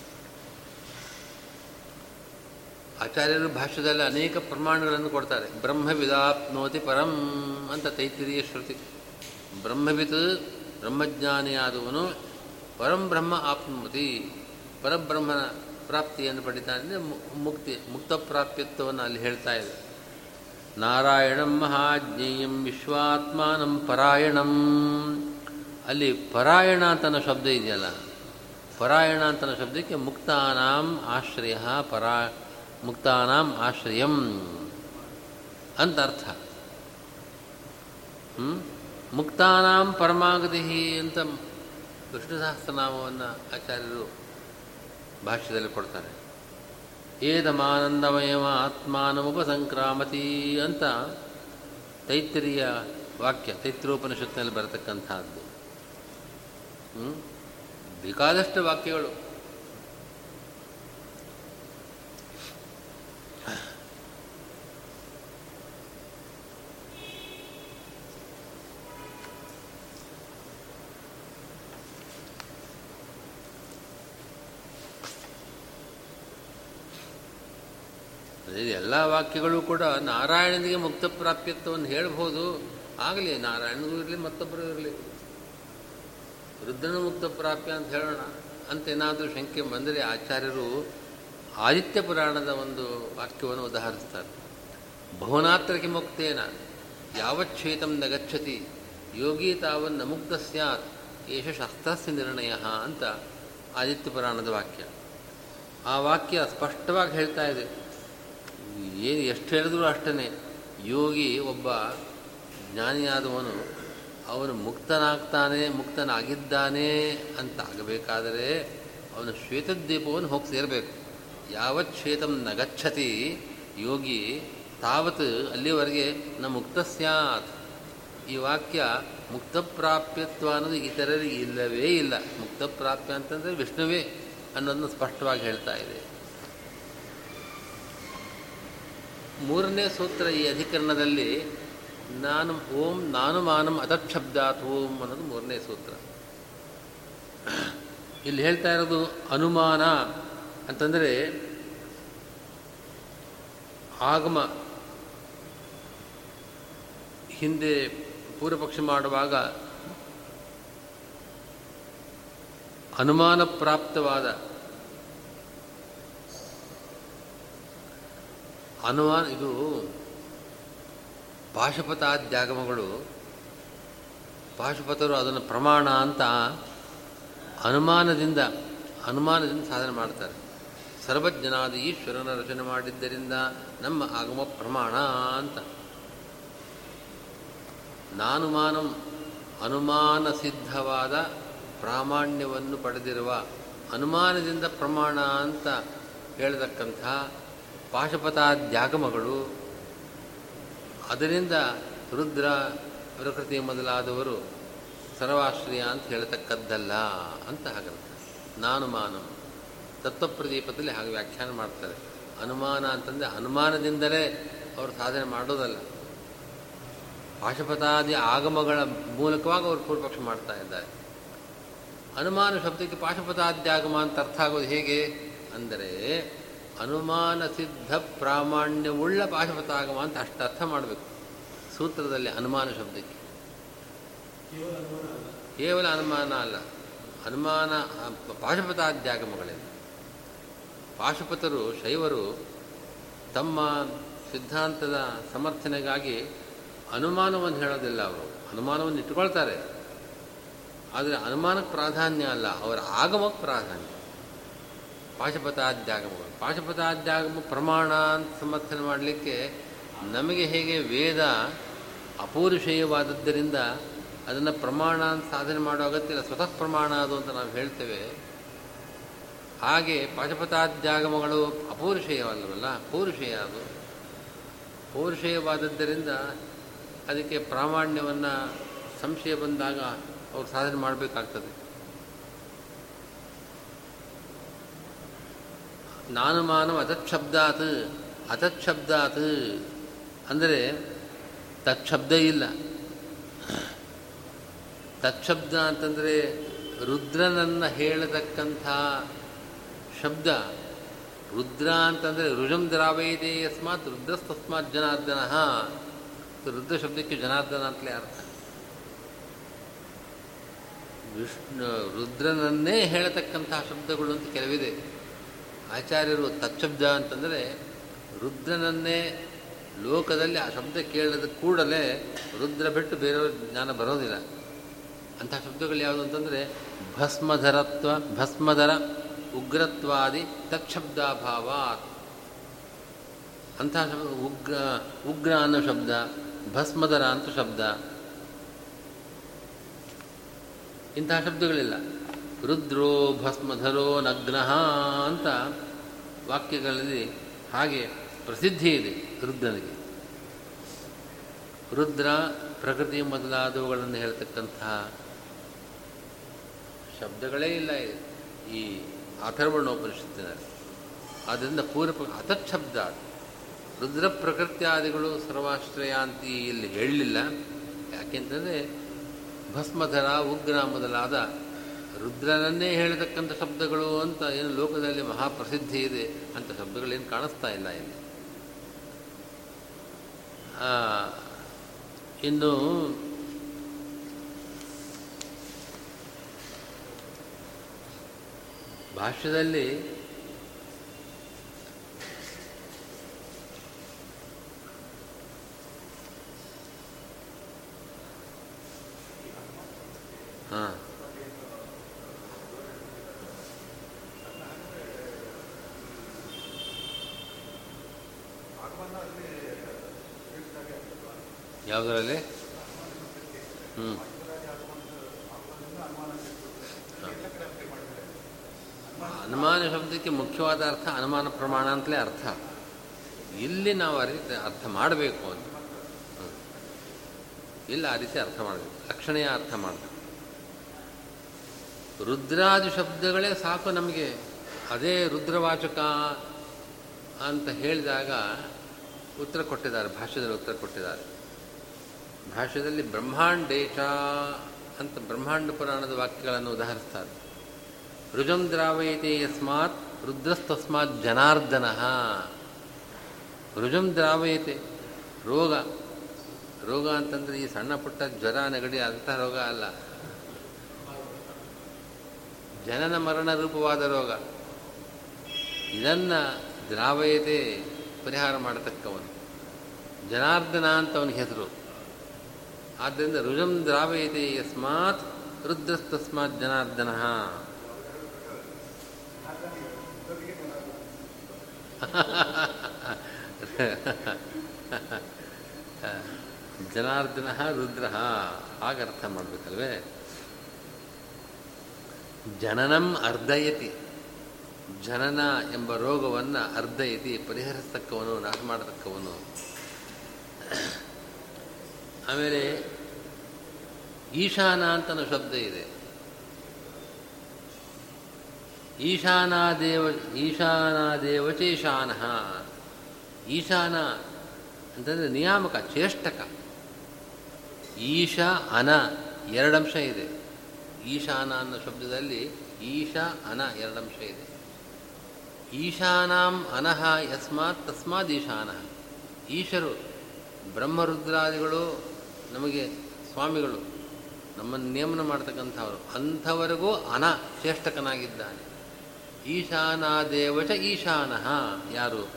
ಆಚಾರ್ಯರು ಭಾಷ್ಯದಲ್ಲಿ ಅನೇಕ ಪ್ರಮಾಣಗಳನ್ನು ಕೊಡ್ತಾರೆ. ಬ್ರಹ್ಮವಿದಾಪ್ನೋತಿ ಪರಂ ಅಂತ ತೈತಿರಿಯ ಶ್ರುತಿ. ಬ್ರಹ್ಮವಿತ್ ಬ್ರಹ್ಮಜ್ಞಾನಿಯಾದವನು ಪರಂ ಬ್ರಹ್ಮ ಆಪ್ನೋತಿ ಪರಬ್ರಹ್ಮನ ಪ್ರಾಪ್ತಿಯನ್ನು ಪಡಿತಾನೆ ಮುಕ್ತಿ, ಮುಕ್ತ ಪ್ರಾಪ್ಯತ್ವವನ್ನು ಅಲ್ಲಿ ಹೇಳ್ತಾ ಇದೆ. ನಾರಾಯಣಂ ಮಹಾಜ್ಞೇಯಂ ವಿಶ್ವಾತ್ಮಾನಂ ಪರಾಯಣಂ. ಅಲ್ಲಿ ಪರಾಯಣ ಅಂತನ ಶಬ್ದ ಇದೆಯಲ್ಲ? ಪರಾಯಣ ಅಂತನ ಶಬ್ದಕ್ಕೆ ಮುಕ್ತಾನಾಂ ಆಶ್ರಯ ಪರಾ ಮುಕ್ತಾನಾಂ ಆಶ್ರಯಂ ಅಂತ ಅರ್ಥ. ಮುಕ್ತಾನಾಂ ಪರಮಾಗತಿ ಅಂತ ವಿಷ್ಣು ಸಹಸ್ರನಾಮವನ್ನು ಆಚಾರ್ಯರು ಭಾಷ್ಯದಲ್ಲಿ ಕೊಡ್ತಾರೆ. ಏದಮಾನಂದಮಯಮ ಆತ್ಮಾನಮುಪಸಂಕ್ರಾಮತಿ ಅಂತ ತೈತ್ರಿಯ ವಾಕ್ಯ ತೈತ್ರೋಪನಿಷತ್ನಲ್ಲಿ ಬರತಕ್ಕಂಥದ್ದು. ಬೇಕಾದಷ್ಟು ವಾಕ್ಯಗಳು. ಎಲ್ಲ ವಾಕ್ಯಗಳು ಕೂಡ ನಾರಾಯಣನಿಗೆ ಮುಕ್ತ ಪ್ರಾಪ್ಯತ್ವವನ್ನು ಹೇಳ್ಬೋದು. ಆಗಲಿ, ನಾರಾಯಣನಿಗೂ ಇರಲಿ ಮತ್ತೊಬ್ಬರು ಇರಲಿ. ರುದ್ರನ ಮುಕ್ತ ಪ್ರಾಪ್ಯ ಅಂತ ಹೇಳೋಣ. ಅಂತ ಏನಾದರೂ ಶಂಕೆ ಬಂದರೆ ಆಚಾರ್ಯರು ಆದಿತ್ಯ ಪುರಾಣದ ಒಂದು ವಾಕ್ಯವನ್ನು ಉದಾಹರಿಸ್ತಾರೆ. ಭುವನಾತ್ರಕ್ಕೆ ಮುಕ್ತೇನ ಯಾವಚ್ಛೇತಂ ನ ಗಚ್ಚತಿ ಯೋಗಿ ತಾವನ್ನ ಮುಕ್ತ ಸ್ಯಾತ್, ಏಷ ಶಾಸ್ತ್ರಸ್ಯ ನಿರ್ಣಯ ಅಂತ ಆದಿತ್ಯ ಪುರಾಣದ ವಾಕ್ಯ. ಆ ವಾಕ್ಯ ಸ್ಪಷ್ಟವಾಗಿ ಹೇಳ್ತಾ ಇದೆ. ಏನು ಎಷ್ಟು ಹೇಳಿದ್ರು ಅಷ್ಟೇ ಯೋಗಿ ಒಬ್ಬ ಜ್ಞಾನಿಯಾದವನು, ಅವನು ಮುಕ್ತನಾಗ್ತಾನೆ, ಮುಕ್ತನಾಗಿದ್ದಾನೆ ಅಂತ ಆಗಬೇಕಾದರೆ ಅವನು ಶ್ವೇತದ್ವೀಪವನ್ನು ಹೋಗಿ ಸೇರಬೇಕು. ಯಾವತ್ ಶ್ವೇತಂ ನಗಚ್ಚತಿ ಯೋಗಿ ತಾವತ್ ಅಲ್ಲಿವರೆಗೆ ನ ಮುಕ್ತ ಸ್ಯಾತ್. ಈ ವಾಕ್ಯ ಮುಕ್ತಪ್ರಾಪ್ಯತ್ವ ಅನ್ನೋದು ಇತರರಿಗೆ ಇಲ್ಲವೇ ಇಲ್ಲ. ಮುಕ್ತಪ್ರಾಪ್ಯ ಅಂತಂದರೆ ವಿಷ್ಣುವೇ ಅನ್ನೋದನ್ನು ಸ್ಪಷ್ಟವಾಗಿ ಹೇಳ್ತಾ ಇದೆ. ಮೂರನೇ ಸೂತ್ರ ಈ ಅಧಿಕರಣದಲ್ಲಿ ನಾನು ಓಂ, ನಾನು ಮಾನಂ ಅದಕ್ಷಬ್ದಾತ್ ಓಂ ಅನ್ನೋದು ಮೂರನೇ ಸೂತ್ರ. ಇಲ್ಲಿ ಹೇಳ್ತಾ ಇರೋದು ಅನುಮಾನ ಅಂತಂದರೆ ಆಗಮ ಹಿಂದೆ ಪೂರ್ವಪಕ್ಷ ಮಾಡುವಾಗ ಅನುಮಾನ ಪ್ರಾಪ್ತವಾದ ಅನುಮಾನ ಇದು ಪಾಶುಪತಾದ್ಯಾಗಮಗಳು. ಪಾಶುಪತರು ಅದನ್ನು ಪ್ರಮಾಣ ಅಂತ ಅನುಮಾನದಿಂದ ಅನುಮಾನದಿಂದ ಸಾಧನೆ ಮಾಡ್ತಾರೆ. ಸರ್ವಜ್ಞನಾದ ಈಶ್ವರನ ರಚನೆ ಮಾಡಿದ್ದರಿಂದ ನಮ್ಮ ಆಗಮ ಪ್ರಮಾಣ ಅಂತ. ನಾನುಮಾನಂ ಅನುಮಾನ ಸಿದ್ಧವಾದ ಪ್ರಾಮಾಣ್ಯವನ್ನು ಪಡೆದಿರುವ ಅನುಮಾನದಿಂದ ಪ್ರಮಾಣ ಅಂತ ಹೇಳತಕ್ಕಂಥ ಪಾಶುಪತಾದ್ಯಾಗಮಗಳು ಅದರಿಂದ ರುದ್ರ ಪ್ರಕೃತಿ ಮೊದಲಾದವರು ಸರ್ವಾಶ್ರಯ ಅಂತ ಹೇಳತಕ್ಕದ್ದಲ್ಲ ಅಂತ ಹಾಗಂತ ನಾನು ಮಾನವ ತತ್ವಪ್ರದೀಪದಲ್ಲಿ ಹಾಗೆ ವ್ಯಾಖ್ಯಾನ ಮಾಡ್ತಾರೆ. ಅನುಮಾನ ಅಂತಂದರೆ ಅನುಮಾನದಿಂದಲೇ ಅವರು ಸಾಧನೆ ಮಾಡೋದಲ್ಲ. ಪಾಶುಪತಾದಿ ಆಗಮಗಳ ಮೂಲಕವಾಗಿ ಅವರು ಪೂರ್ವಪಕ್ಷ ಮಾಡ್ತಾ ಇದ್ದಾರೆ. ಅನುಮಾನ ಶಬ್ದಕ್ಕೆ ಪಾಶುಪತಾದ್ಯಾಗಮ ಅಂತ ಅರ್ಥ ಆಗೋದು ಹೇಗೆ? ಅಂದರೆ ಅನುಮಾನ ಸಿದ್ಧ ಪ್ರಾಮಾಣ್ಯವುಳ್ಳ ಪಾಶುಪತಾಗಮ ಅಂತ ಅಷ್ಟು ಅರ್ಥ ಮಾಡಬೇಕು. ಸೂತ್ರದಲ್ಲಿ ಅನುಮಾನ ಶಬ್ದಕ್ಕೆ ಕೇವಲ ಅನುಮಾನ ಅಲ್ಲ. ಅನುಮಾನ ಪಾಶುಪತಾದ್ಯಾಗಮಗಳಿಂದ ಪಾಶುಪತರು, ಶೈವರು ತಮ್ಮ ಸಿದ್ಧಾಂತದ ಸಮರ್ಥನೆಗಾಗಿ ಅನುಮಾನವನ್ನು ಹೇಳೋದಿಲ್ಲ ಅವರು. ಅನುಮಾನವನ್ನು ಇಟ್ಟುಕೊಳ್ತಾರೆ ಆದರೆ ಅನುಮಾನಕ್ಕೆ ಪ್ರಾಧಾನ್ಯ ಅಲ್ಲ. ಅವರ ಆಗಮಕ್ಕೆ ಪ್ರಾಧಾನ್ಯ. ಪಾಶುಪತಾದ್ಯಾಗಮಗಳು ಪಾಶುಪತಾದ್ಯಾಗಮ ಪ್ರಮಾಣ ಅಂತ ಸಮರ್ಥನೆ ಮಾಡಲಿಕ್ಕೆ ನಮಗೆ ಹೇಗೆ ವೇದ ಅಪೌರುಷೇಯವಾದದ್ದರಿಂದ ಅದನ್ನು ಪ್ರಮಾಣ ಅಂತ ಸಾಧನೆ ಮಾಡೋ ಅಗತ್ಯ ಇಲ್ಲ. ಸ್ವತಃ ಪ್ರಮಾಣ ಅದು ಅಂತ ನಾವು ಹೇಳ್ತೇವೆ. ಹಾಗೆ ಪಾಶಪತಾದ್ಯಾಗಮಗಳು ಅಪೌರುಷೇಯವಲ್ಲವಲ್ಲ ಪೌರುಷೇಯ ಅದು. ಪೌರುಷೇಯವಾದದ್ದರಿಂದ ಅದಕ್ಕೆ ಪ್ರಾಮಾಣ್ಯವನ್ನು ಸಂಶಯ ಬಂದಾಗ ಅವ್ರು ಸಾಧನೆ ಮಾಡಬೇಕಾಗ್ತದೆ. ನಾನು ಅತತ್ಶಬ್ದಾತ್ ಅತಚ್ಛಬ್ದಾತ್ ಅಂದರೆ ತತ್ಶಬ್ದ ಇಲ್ಲ. ತತ್ಶಬ್ದ ಅಂತಂದರೆ ರುದ್ರನನ್ನು ಹೇಳತಕ್ಕಂಥ ಶಬ್ದ. ರುದ್ರ ಅಂತಂದರೆ ರುಜಂ ದ್ರಾವಯದೆ ಯಸ್ಮಾತ್, ರುದ್ರಸ್ತಸ್ಮಾತ್ ಜನಾರ್ದನ. ರುದ್ರ ಶಬ್ದಕ್ಕೆ ಜನಾರ್ದನ ಅಂತಲೇ ಅರ್ಥ. ವಿಷ್ಣು, ರುದ್ರನನ್ನೇ ಹೇಳತಕ್ಕಂತಹ ಶಬ್ದಗಳು ಅಂತ ಕೆಲವಿದೆ. ಆಚಾರ್ಯರು ತತ್ಶಬ್ದ ಅಂತಂದರೆ ರುದ್ರನನ್ನೇ ಲೋಕದಲ್ಲಿ ಆ ಶಬ್ದ ಕೇಳಿದ ಕೂಡಲೇ ರುದ್ರ ಬಿಟ್ಟು ಬೇರೆಯವ್ರ ಜ್ಞಾನ ಬರೋದಿಲ್ಲ. ಅಂಥ ಶಬ್ದಗಳು ಯಾವುದು ಅಂತಂದರೆ ಭಸ್ಮಧರತ್ವ, ಭಸ್ಮಧರ ಉಗ್ರತ್ವಾದಿ ತತ್ಶಬ್ದಾಭಾವಾತ್ ಅಂಥ ಶಬ್ದ, ಉಗ್ರ ಉಗ್ರ ಅನ್ನೋ ಶಬ್ದ, ಭಸ್ಮಧರ ಅಂತ ಶಬ್ದ. ಇಂತಹ ಶಬ್ದಗಳಿಲ್ಲ. ರುದ್ರೋ ಭಸ್ಮಧರೋ ನಗ್ನಃ ಅಂತ ವಾಕ್ಯಗಳಲ್ಲಿ ಹಾಗೆ ಪ್ರಸಿದ್ಧಿ ಇದೆ ರುದ್ರನಿಗೆ. ರುದ್ರ ಪ್ರಕೃತಿ ಮೊದಲಾದವುಗಳನ್ನು ಹೇಳ್ತಕ್ಕಂತಹ ಶಬ್ದಗಳೇ ಇಲ್ಲ ಈ ಅಥರ್ವಣೋಪನಿಷತ್ತಿನಲ್ಲಿ. ಆದ್ದರಿಂದ ಪೂರ್ವ ಶಬ್ದ ರುದ್ರ ಪ್ರಕೃತ್ಯಾದಿಗಳು ಸರ್ವಾಶ್ರಯ ಅಂತ ಇಲ್ಲಿ ಹೇಳಲಿಲ್ಲ. ಯಾಕೆಂತಂದರೆ ಭಸ್ಮಧರ ಉಗ್ರ ಮೊದಲಾದ ರುದ್ರನನ್ನೇ ಹೇಳತಕ್ಕಂಥ ಶಬ್ದಗಳು ಅಂತ ಏನು ಲೋಕದಲ್ಲಿ ಮಹಾಪ್ರಸಿದ್ಧಿ ಇದೆ ಅಂತ ಶಬ್ದಗಳೇನು ಕಾಣಿಸ್ತಾ ಇಲ್ಲ ಇಲ್ಲಿ. ಇನ್ನು ಭಾಷ್ಯದಲ್ಲಿ ಹಾಂ. ಯಾವುದರಲ್ಲಿ? ಹ್ಞೂ ಅನುಮಾನ ಶಬ್ದಕ್ಕೆ ಮುಖ್ಯವಾದ ಅರ್ಥ ಅನುಮಾನ ಪ್ರಮಾಣ ಅಂತಲೇ ಅರ್ಥ. ಇಲ್ಲಿ ನಾವು ಆ ರೀತಿ ಅರ್ಥ ಮಾಡಬೇಕು ಅಂತ. ಇಲ್ಲ ಆ ರೀತಿ ಅರ್ಥ ಮಾಡಬೇಕು. ಲಕ್ಷಣೀಯ ಅರ್ಥ ಮಾಡಬೇಕು. ರುದ್ರಾದಿ ಶಬ್ದಗಳೇ ಸಾಕು ನಮಗೆ. ಅದೇ ರುದ್ರವಾಚಕ ಅಂತ ಹೇಳಿದಾಗ ಉತ್ತರ ಕೊಟ್ಟಿದ್ದಾರೆ, ಭಾಷ್ಯದಲ್ಲಿ ಉತ್ತರ ಕೊಟ್ಟಿದ್ದಾರೆ. ಭಾಷ್ಯದಲ್ಲಿ ಬ್ರಹ್ಮಾಂಡೇಶ ಅಂತ ಬ್ರಹ್ಮಾಂಡ ಪುರಾಣದ ವಾಕ್ಯಗಳನ್ನು ಉದಾಹರಿಸ್ತಾರೆ. ರುಜಂ ದ್ರಾವಯತೆ ಯಸ್ಮಾತ್ ರುದ್ರಸ್ತಸ್ಮಾತ್ ಜನಾರ್ದನ. ರುಜಂ ದ್ರಾವಯತೆ, ರೋಗ. ರೋಗ ಅಂತಂದರೆ ಈ ಸಣ್ಣ ಪುಟ್ಟ ಜ್ವರ, ನೆಗಡಿ ಅಂಥ ರೋಗ ಅಲ್ಲ. ಜನನ ಮರಣ ರೂಪವಾದ ರೋಗ. ಇದನ್ನು ದ್ರಾವಯತೆ ಪರಿಹಾರ ಮಾಡತಕ್ಕವನು. ಜನಾರ್ದನ ಅಂತ ಅವನಿಗೆ ಹೆಸರು. ಆದ್ದರಿಂದ ರುಜಂ ದ್ರಾವಯತೆ ಯಸ್ಮಾತ್ ರುದ್ರಸ್ತಸ್ಮಾತ್ ಜನಾರ್ದನ. ಜನಾರ್ದನ ರುದ್ರ. ಹಾಗರ್ಥ ಅರ್ಥ ಮಾಡಬೇಕಲ್ವೇ? ಜನನಂ ಅರ್ಧಯತಿ. ಜನನ ಎಂಬ ರೋಗವನ್ನು ಅರ್ಧಯತಿ, ಪರಿಹರಿಸತಕ್ಕವನು, ನಾಶ ಮಾಡತಕ್ಕವನು. ಆಮೇಲೆ ಈಶಾನ ಅಂತನೋ ಶಬ್ದ ಇದೆ. ಈಶಾನಾದೇವ ಈಶಾನಾದೇವಚೇಶಾನ ಈಶಾನ ಅಂತಂದರೆ ನಿಯಾಮಕ ಚೇಷ್ಟಕ ಈಶ, ಅನ ಎರಡಂಶ ಇದೆ. ಈಶಾನ ಅನ್ನೋ ಶಬ್ದದಲ್ಲಿ ಈಶ, ಅನ ಎರಡಂಶ ಇದೆ. ಈಶಾನಾಂ ಅನಃ ಯಸ್ಮಾತ್ ತಸ್ಮಾತ್ ಈಶಾನ. ಈಶರು ಬ್ರಹ್ಮರುದ್ರಾದಿಗಳು ನಮಗೆ ಸ್ವಾಮಿಗಳು ನಮ್ಮನ್ನು ನೇಮನ ಮಾಡ್ತಕ್ಕಂಥವರು. ಅಂಥವರೆಗೂ ಅನ ಶ್ರೇಷ್ಠಕನಾಗಿದ್ದಾನೆ. ಈಶಾನಾದೇವಚ ಈಶಾನಃ. ಯಾರು?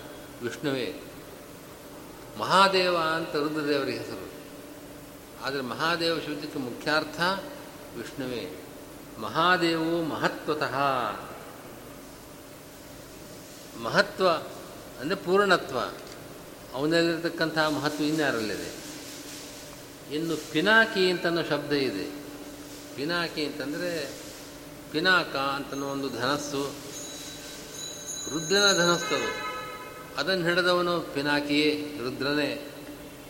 ವಿಷ್ಣುವೇ. ಮಹಾದೇವ ಅಂತ ರುದ್ರದೇವರಿಗೆ ಹೆಸರು. ಆದರೆ ಮಹಾದೇವ ಶಬ್ದಕ್ಕೆ ಮುಖ್ಯಾರ್ಥ ವಿಷ್ಣುವೇ. ಮಹಾದೇವು ಮಹತ್ವತಃ. ಮಹತ್ವ ಅಂದರೆ ಪೂರ್ಣತ್ವ. ಅವನಲ್ಲಿರ್ತಕ್ಕಂಥ ಮಹತ್ವ ಇನ್ಯಾರಲ್ಲಿದೆ? ಇನ್ನು ಪಿನಾಕಿ ಅಂತನೋ ಶಬ್ದ ಇದೆ. ಪಿನಾಕಿ ಅಂತಂದರೆ ಪಿನಾಕ ಅಂತನೋ ಒಂದು ಧನಸ್ಸು. ರುದ್ರನ ಧನಸ್ಸು. ಅದು ಅದನ್ನು ಹಿಡಿದವನು ಪಿನಾಕಿಯೇ, ರುದ್ರನೇ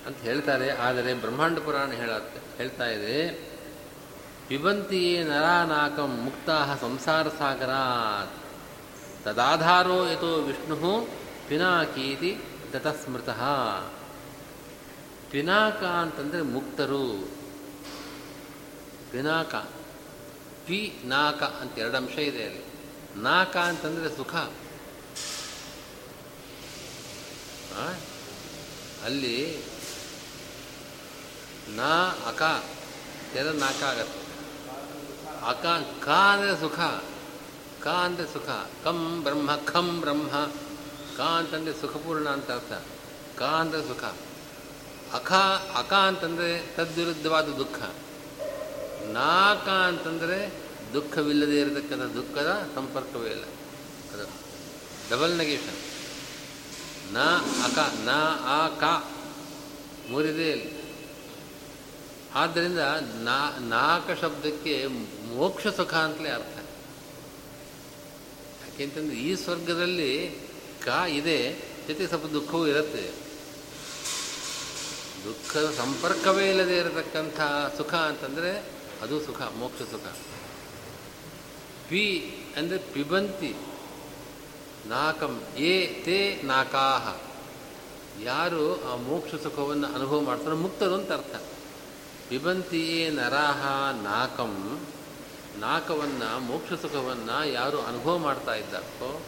ಅಂತ ಹೇಳ್ತಾರೆ. ಆದರೆ ಬ್ರಹ್ಮಾಂಡ ಪುರಾಣ ಹೇಳ, ಹೇಳ್ತಾ ಇದೆ ಪಿಬಂತಿಯೇ ನರಾನಾಕಂ ಮುಕ್ತಾ ಸಂಸಾರ ಸಾಗರಾತ್. ತದಾಧಾರೋ ಯಥೋ ವಿಷ್ಣು ಪಿನಾಕೀತಿ ತತಸ್ಮೃತಃ. ಪಿನಾಕ ಅಂತಂದರೆ ಮುಕ್ತರು. ಪಿನಾಕ ಪಿ ನಾಕ ಅಂತ ಎರಡು ಅಂಶ ಇದೆ ಅಲ್ಲಿ. ನಾಕ ಅಂತಂದರೆ ಸುಖ? ಅಲ್ಲಿ ನಾ, ಅಕ ಎರಡು ನಾಕ ಆಗತ್ತೆ. ಅಕ, ಕ ಅಂದರೆ ಸುಖ. ಕ ಅಂದರೆ ಸುಖ. ಕಂ, ಬ್ರಹ್ಮ ಖಂ ಬ್ರಹ್ಮ. ಕ ಅಂತಂದರೆ ಸುಖಪೂರ್ಣ ಅಂತ ಅರ್ಥ. ಕ ಅಂದರೆ ಸುಖ. ಅಖ ಅಕ ಅಂತಂದರೆ ತದ್ವಿರುದ್ಧವಾದ ದುಃಖ. ನಾಕ ಅಂತಂದರೆ ದುಃಖವಿಲ್ಲದೆ ಇರತಕ್ಕಂಥ ದುಃಖದ ಸಂಪರ್ಕವೇ ಇಲ್ಲ. ಅದು ಡಬಲ್ ನೆಗೇಷನ್ನ ಅಕ ನ, ಆ, ಕ ಮೂರಿದೆ ಇಲ್ಲ. ಆದ್ದರಿಂದ ನಾಕ ಶಬ್ದಕ್ಕೆ ಮೋಕ್ಷ ಸುಖ ಅಂತಲೇ ಅರ್ಥ. ಯಾಕೆಂತಂದ್ರೆ ಈ ಸ್ವರ್ಗದಲ್ಲಿ ಕ ಇದೆ ಜೊತೆ ಸ್ವಲ್ಪ ದುಃಖವೂ ಇರುತ್ತೆ. ದುಃಖದ ಸಂಪರ್ಕವೇ ಇಲ್ಲದೆ ಇರತಕ್ಕಂಥ ಸುಖ ಅಂತಂದರೆ ಅದು ಸುಖ, ಮೋಕ್ಷ ಸುಖ. ಪಿ ಅಂದರೆ ಪಿಬಂತಿ. ನಾಕಂ ಏ ತೇ ನಾಕಾಹ. ಯಾರು ಆ ಮೋಕ್ಷ ಸುಖವನ್ನು ಅನುಭವ ಮಾಡ್ತಾರೋ ಮುಕ್ತರು ಅಂತ ಅರ್ಥ. ಪಿಬಂತಿಯೇ ನರಾಹ ನಾಕಂ. ನಾಕವನ್ನು, ಮೋಕ್ಷ ಸುಖವನ್ನು ಯಾರು ಅನುಭವ ಮಾಡ್ತಾ ಇದ್ದಾರೋ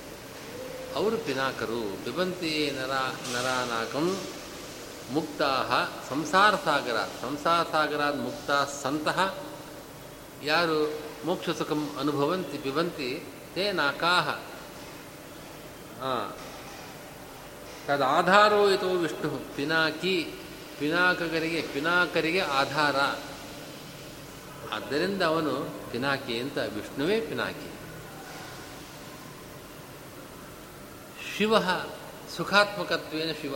ಅವರು ಪಿನಾಕರು. ಪಿಬಂತಿಯೇ ನರ ನರ ನಾಕಂ. ಮುಕ್ತಾ ಸಂಸಾರ ಸಾಗರ. ಸಂಸಾರ ಸಾಗರಾದ ಮುಕ್ತ ಸಂತಹ ಯಾರು ಮೋಕ್ಷ ಸುಖಂ ಅನುಭವಂತಿ ಪಿಬಂತಿ ತೇ ನಾಕಾಹ ತದಾಧಾರೋ ಇತೋ ವಿಷ್ಣು ಪಿನಾಕಿ. ಪಿನಾಕರಿಗೆ ಪಿನಾಕರಿಗೆ ಆಧಾರ. ಆದ್ದರಿಂದ ಅವನು ಪಿನಾಕಿ ಅಂತ ವಿಷ್ಣುವೇ ಪಿನಾಕಿ. ಶಿವ ಸುಖಾತ್ಮಕತ್ವೇನ ಶಿವ.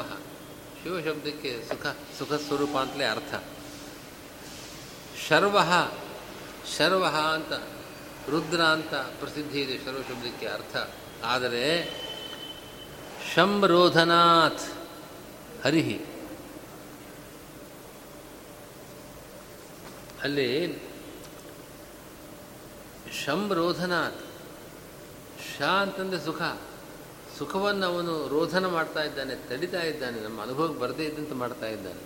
ಶಿವ ಶಬ್ದಕ್ಕೆ ಸುಖ ಸುಖ ಸ್ವರೂಪ ಅಂತಲೇ ಅರ್ಥ ಶರ್ವ ಶರ್ವ ಅಂತ ರುದ್ರ ಅಂತ ಪ್ರಸಿದ್ಧಿ ಇದೆ ಶರ್ವ ಶಬ್ದಕ್ಕೆ ಅರ್ಥ ಆದರೆ ಶಂರೋಧನಾಥ್ ಹರಿಹಿ ಅಲ್ಲಿ ಶಂರೋಧನಾಥ್ ಶ ಅಂತಂದರೆ ಸುಖ ಸುಖವನ್ನು ಅವನು ರೋಧನ ಮಾಡ್ತಾ ಇದ್ದಾನೆ, ತಡಿತಾ ಇದ್ದಾನೆ, ನಮ್ಮ ಅನುಭವಕ್ಕೆ ಬರದೇ ಇದ್ದಂತೆ ಮಾಡ್ತಾ ಇದ್ದಾನೆ.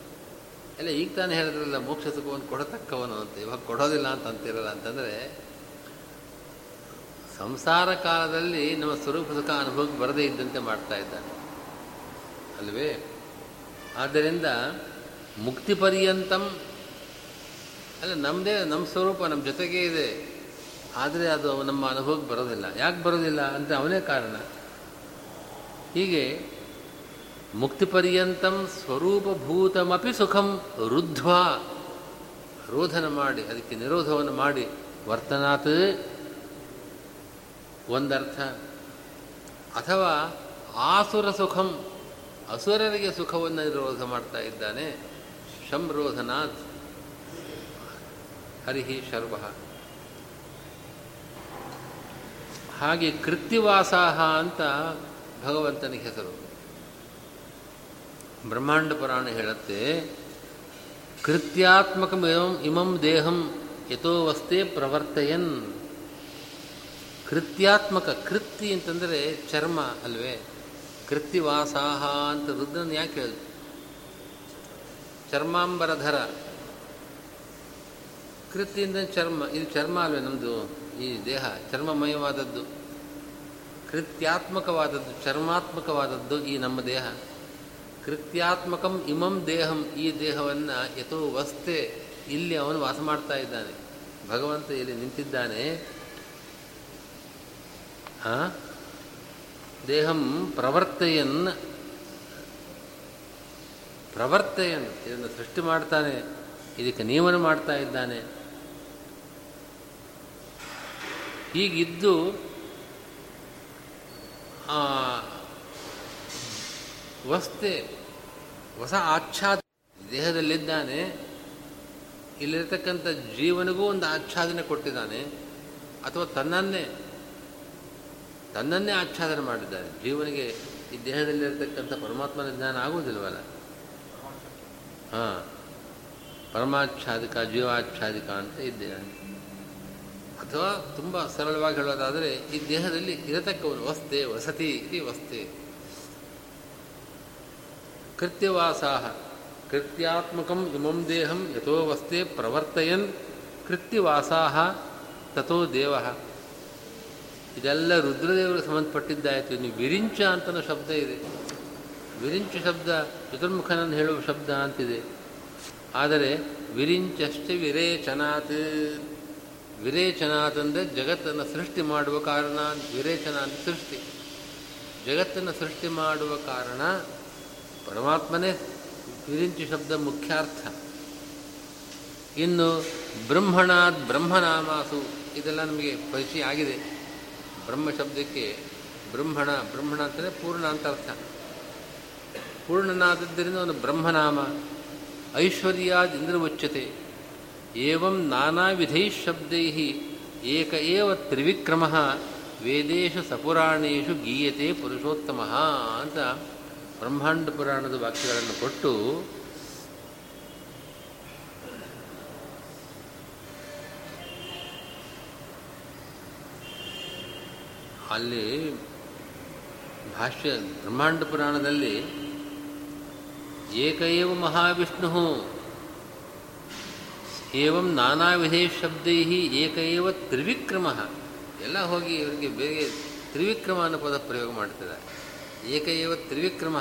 ಎಲ್ಲ ಈಗ ತಾನೇ ಹೇಳಿದ್ರಲ್ಲ, ಮೋಕ್ಷ ಸುಖವನ್ನು ಕೊಡತಕ್ಕವನು ಅಂತ, ಇವಾಗ ಕೊಡೋದಿಲ್ಲ ಅಂತ ಅಂತಿರಲ್ಲ ಅಂತಂದರೆ, ಸಂಸಾರ ಕಾಲದಲ್ಲಿ ನಮ್ಮ ಸ್ವರೂಪ ಸುಖ ಅನುಭವಕ್ಕೆ ಬರದೇ ಇದ್ದಂತೆ ಮಾಡ್ತಾ ಇದ್ದಾನೆ. ಅಲ್ವೇ? ಆದ್ದರಿಂದ ಮುಕ್ತಿ ಪರ್ಯಂತಂ, ಅಲ್ಲ ನಮ್ಮದೇ ನಮ್ಮ ಸ್ವರೂಪ ನಮ್ಮ ಜೊತೆಗೇ ಇದೆ. ಆದರೆ ಅದು ನಮ್ಮ ಅನುಭವಕ್ಕೆ ಬರೋದಿಲ್ಲ. ಯಾಕೆ ಬರೋದಿಲ್ಲ? ಅಂತ ಅವನೇ ಕಾರಣ. ಹೀಗೆ ಮುಕ್ತಿಪರ್ಯಂತಂ ಸ್ವರೂಪಭೂತಮಿ ಸುಖಂ ರುದ್ಧ್ವ ರೋಧನ ಮಾಡಿ, ಅದಕ್ಕೆ ನಿರೋಧವನ್ನು ಮಾಡಿ, ವರ್ತನಾತ್ ಒಂದರ್ಥ. ಅಥವಾ ಆಸುರ ಸುಖಂ, ಅಸುರರಿಗೆ ಸುಖವನ್ನು ನಿರೋಧ ಮಾಡ್ತಾ ಇದ್ದಾನೆ ಶಂರೋಧನಾಥ್ ಹರಿಹಿ ಶರ್ವ. ಹಾಗೆ ಕೃತ್ಯವಾಸಾಹ ಅಂತ ಭಗವಂತನಿಗೆ ಹೆಸರು. ಬ್ರಹ್ಮಾಂಡ ಪುರಾಣ ಹೇಳುತ್ತೆ ಕೃತ್ಯಾತ್ಮಕಮಿಮಂ ಇಮಂ ದೇಹಂ ಯಥೋವಸ್ತೆ ಪ್ರವರ್ತಯನ್. ಕೃತ್ಯಾತ್ಮಕ ಕೃತಿ ಅಂತಂದರೆ ಚರ್ಮ ಅಲ್ವೇ? ಕೃತ್ಯವಾಸಾಹ ಅಂತ ರುದ್ರನ್ ಯಾಕೆ ಹೇಳಿದ್ರು ಚರ್ಮಾಂಬರಧರ ಕೃತಿಯಿಂದ ಚರ್ಮ, ಇದು ಚರ್ಮ ಅಲ್ವೇ ನಮ್ಮದು ಈ ದೇಹ, ಚರ್ಮಮಯವಾದದ್ದು. ಕೃತ್ಯಾತ್ಮಕವಾದದ್ದು, ಚರ್ಮಾತ್ಮಕವಾದದ್ದು ಈ ನಮ್ಮ ದೇಹ. ಕೃತ್ಯಾತ್ಮಕಂ ಇಮಂ ದೇಹಂ, ಈ ದೇಹವನ್ನು ಯಥೋ ವಸ್ತೆ ಇಲ್ಲಿ ಅವನು ವಾಸ ಮಾಡ್ತಾ ಇದ್ದಾನೆ. ಭಗವಂತ ಇಲ್ಲಿ ನಿಂತಿದ್ದಾನೆ. ದೇಹಂ ಪ್ರವರ್ತಯನ್. ಪ್ರವರ್ತಯನ್, ಇದನ್ನು ಸೃಷ್ಟಿ ಮಾಡ್ತಾನೆ. ಇದಕ್ಕೆ ನಿಯಮನ ಮಾಡ್ತಾ ಇದ್ದಾನೆ. ಹೀಗಿದ್ದು ವಸ್ತೆ ಹೊಸ ಆಚ್ಛಾದ ದೇಹದಲ್ಲಿದ್ದಾನೆ, ಇಲ್ಲಿರತಕ್ಕಂಥ ಜೀವನಿಗೂ ಒಂದು ಆಚ್ಛಾದನೆ ಕೊಟ್ಟಿದ್ದಾನೆ, ಅಥವಾ ತನ್ನನ್ನೇ ತನ್ನನ್ನೇ ಆಚ್ಛಾದನೆ ಮಾಡಿದ್ದಾನೆ. ಜೀವನಿಗೆ ಈ ದೇಹದಲ್ಲಿರತಕ್ಕಂಥ ಪರಮಾತ್ಮನ ಜ್ಞಾನ ಆಗುವುದಿಲ್ವಲ್ಲ? ಹಾಂ. ಪರಮಾಚ್ಛಾದಿಕ, ಜೀವಾಚ್ಛಾದಿಕ ಅಂತ ಇದ್ದೇನೆ. ಅಥವಾ ತುಂಬ ಸರಳವಾಗಿ ಹೇಳೋದಾದರೆ, ಈ ದೇಹದಲ್ಲಿ ಇರತಕ್ಕವನು ವಸ್ತೆ, ವಸತಿ ಇತಿ ವಸ್ತೆ. ಕೃತ್ಯವಾಸಾಹ. ಕೃತ್ಯಾತ್ಮಕಂ ಇಮಂ ದೇಹಂ ಯಥೋ ವಸ್ತೆ ಪ್ರವರ್ತಯನ್. ಕೃತ್ಯವಾಸಾಹ ತಥೋ ದೇವ. ಇದೆಲ್ಲ ರುದ್ರದೇವರಿಗೆ ಸಂಬಂಧಪಟ್ಟಿದ್ದಾಯಿತು. ಇನ್ನು ವಿರಿಂಚ ಅಂತನೋ ಶಬ್ದ ಇದೆ. ವಿರಿಂಚ ಶಬ್ದ, ಚತುರ್ಮುಖನನ್ನು ಹೇಳುವ ಶಬ್ದ ಅಂತಿದೆ. ಆದರೆ ವಿರಿಂಚಷ್ಟೇ ವಿರೇಚನಾತ್. ವಿರೇಚನಾತ್ ಅಂತಂದರೆ ಜಗತ್ತನ್ನು ಸೃಷ್ಟಿ ಮಾಡುವ ಕಾರಣ ವಿರೇಚನ ಅಂತ ಸೃಷ್ಟಿ. ಜಗತ್ತನ್ನು ಸೃಷ್ಟಿ ಮಾಡುವ ಕಾರಣ ಪರಮಾತ್ಮನೇ ವಿರಿಂಚಿ ಶಬ್ದ ಮುಖ್ಯಾರ್ಥ. ಇನ್ನು ಬ್ರಹ್ಮಣಾದ್ ಬ್ರಹ್ಮನಾಮಾಸು ಇದೆಲ್ಲ ನಮಗೆ ಪರಿಚಯ ಆಗಿದೆ. ಬ್ರಹ್ಮ ಶಬ್ದಕ್ಕೆ ಬ್ರಹ್ಮಣ ಬ್ರಹ್ಮಣ ಅಂತಂದರೆ ಪೂರ್ಣ ಅಂತ ಅರ್ಥ. ಪೂರ್ಣನಾದದ್ದರಿಂದ ಒಂದು ಬ್ರಹ್ಮನಾಮ. ಐಶ್ವರ್ಯಾದ್ ಇಂದ್ರವಚ್ಯತೆ ಏವಂ ನಾನಾ ವಿಧೈ ಶಬ್ದೈ ಏಕ ಏವ ತ್ರಿವಿಕ್ರಮ ವೇದೇಶು ಸಪುರಾಣೇಶು ಗೀಯತೆ ಪುರುಷೋತ್ತಮ ಅಂತ ಬ್ರಹ್ಮಾಂಡ ಪುರಾಣದ ವಾಕ್ಯಗಳನ್ನು ಕೊಟ್ಟು ಅಲ್ಲಿ ಭಾಷ್ಯ ಬ್ರಹ್ಮಾಂಡ ಪುರಾಣದಲ್ಲಿ ಏಕಏವ ಮಹಾವಿಷ್ಣು ಏವಂ ನಾನಾ ವಿಧೇ ಶಬ್ದೈ ಏಕಏವ ತ್ರಿವಿಕ್ರಮ. ಎಲ್ಲ ಹೋಗಿ ಇವರಿಗೆ ಬೇರೆ ತ್ರಿವಿಕ್ರಮ ಅನ್ನೋ ಪದ ಪ್ರಯೋಗ ಮಾಡ್ತಿದ್ದಾರೆ. ಏಕಏವ ತ್ರಿವಿಕ್ರಮ.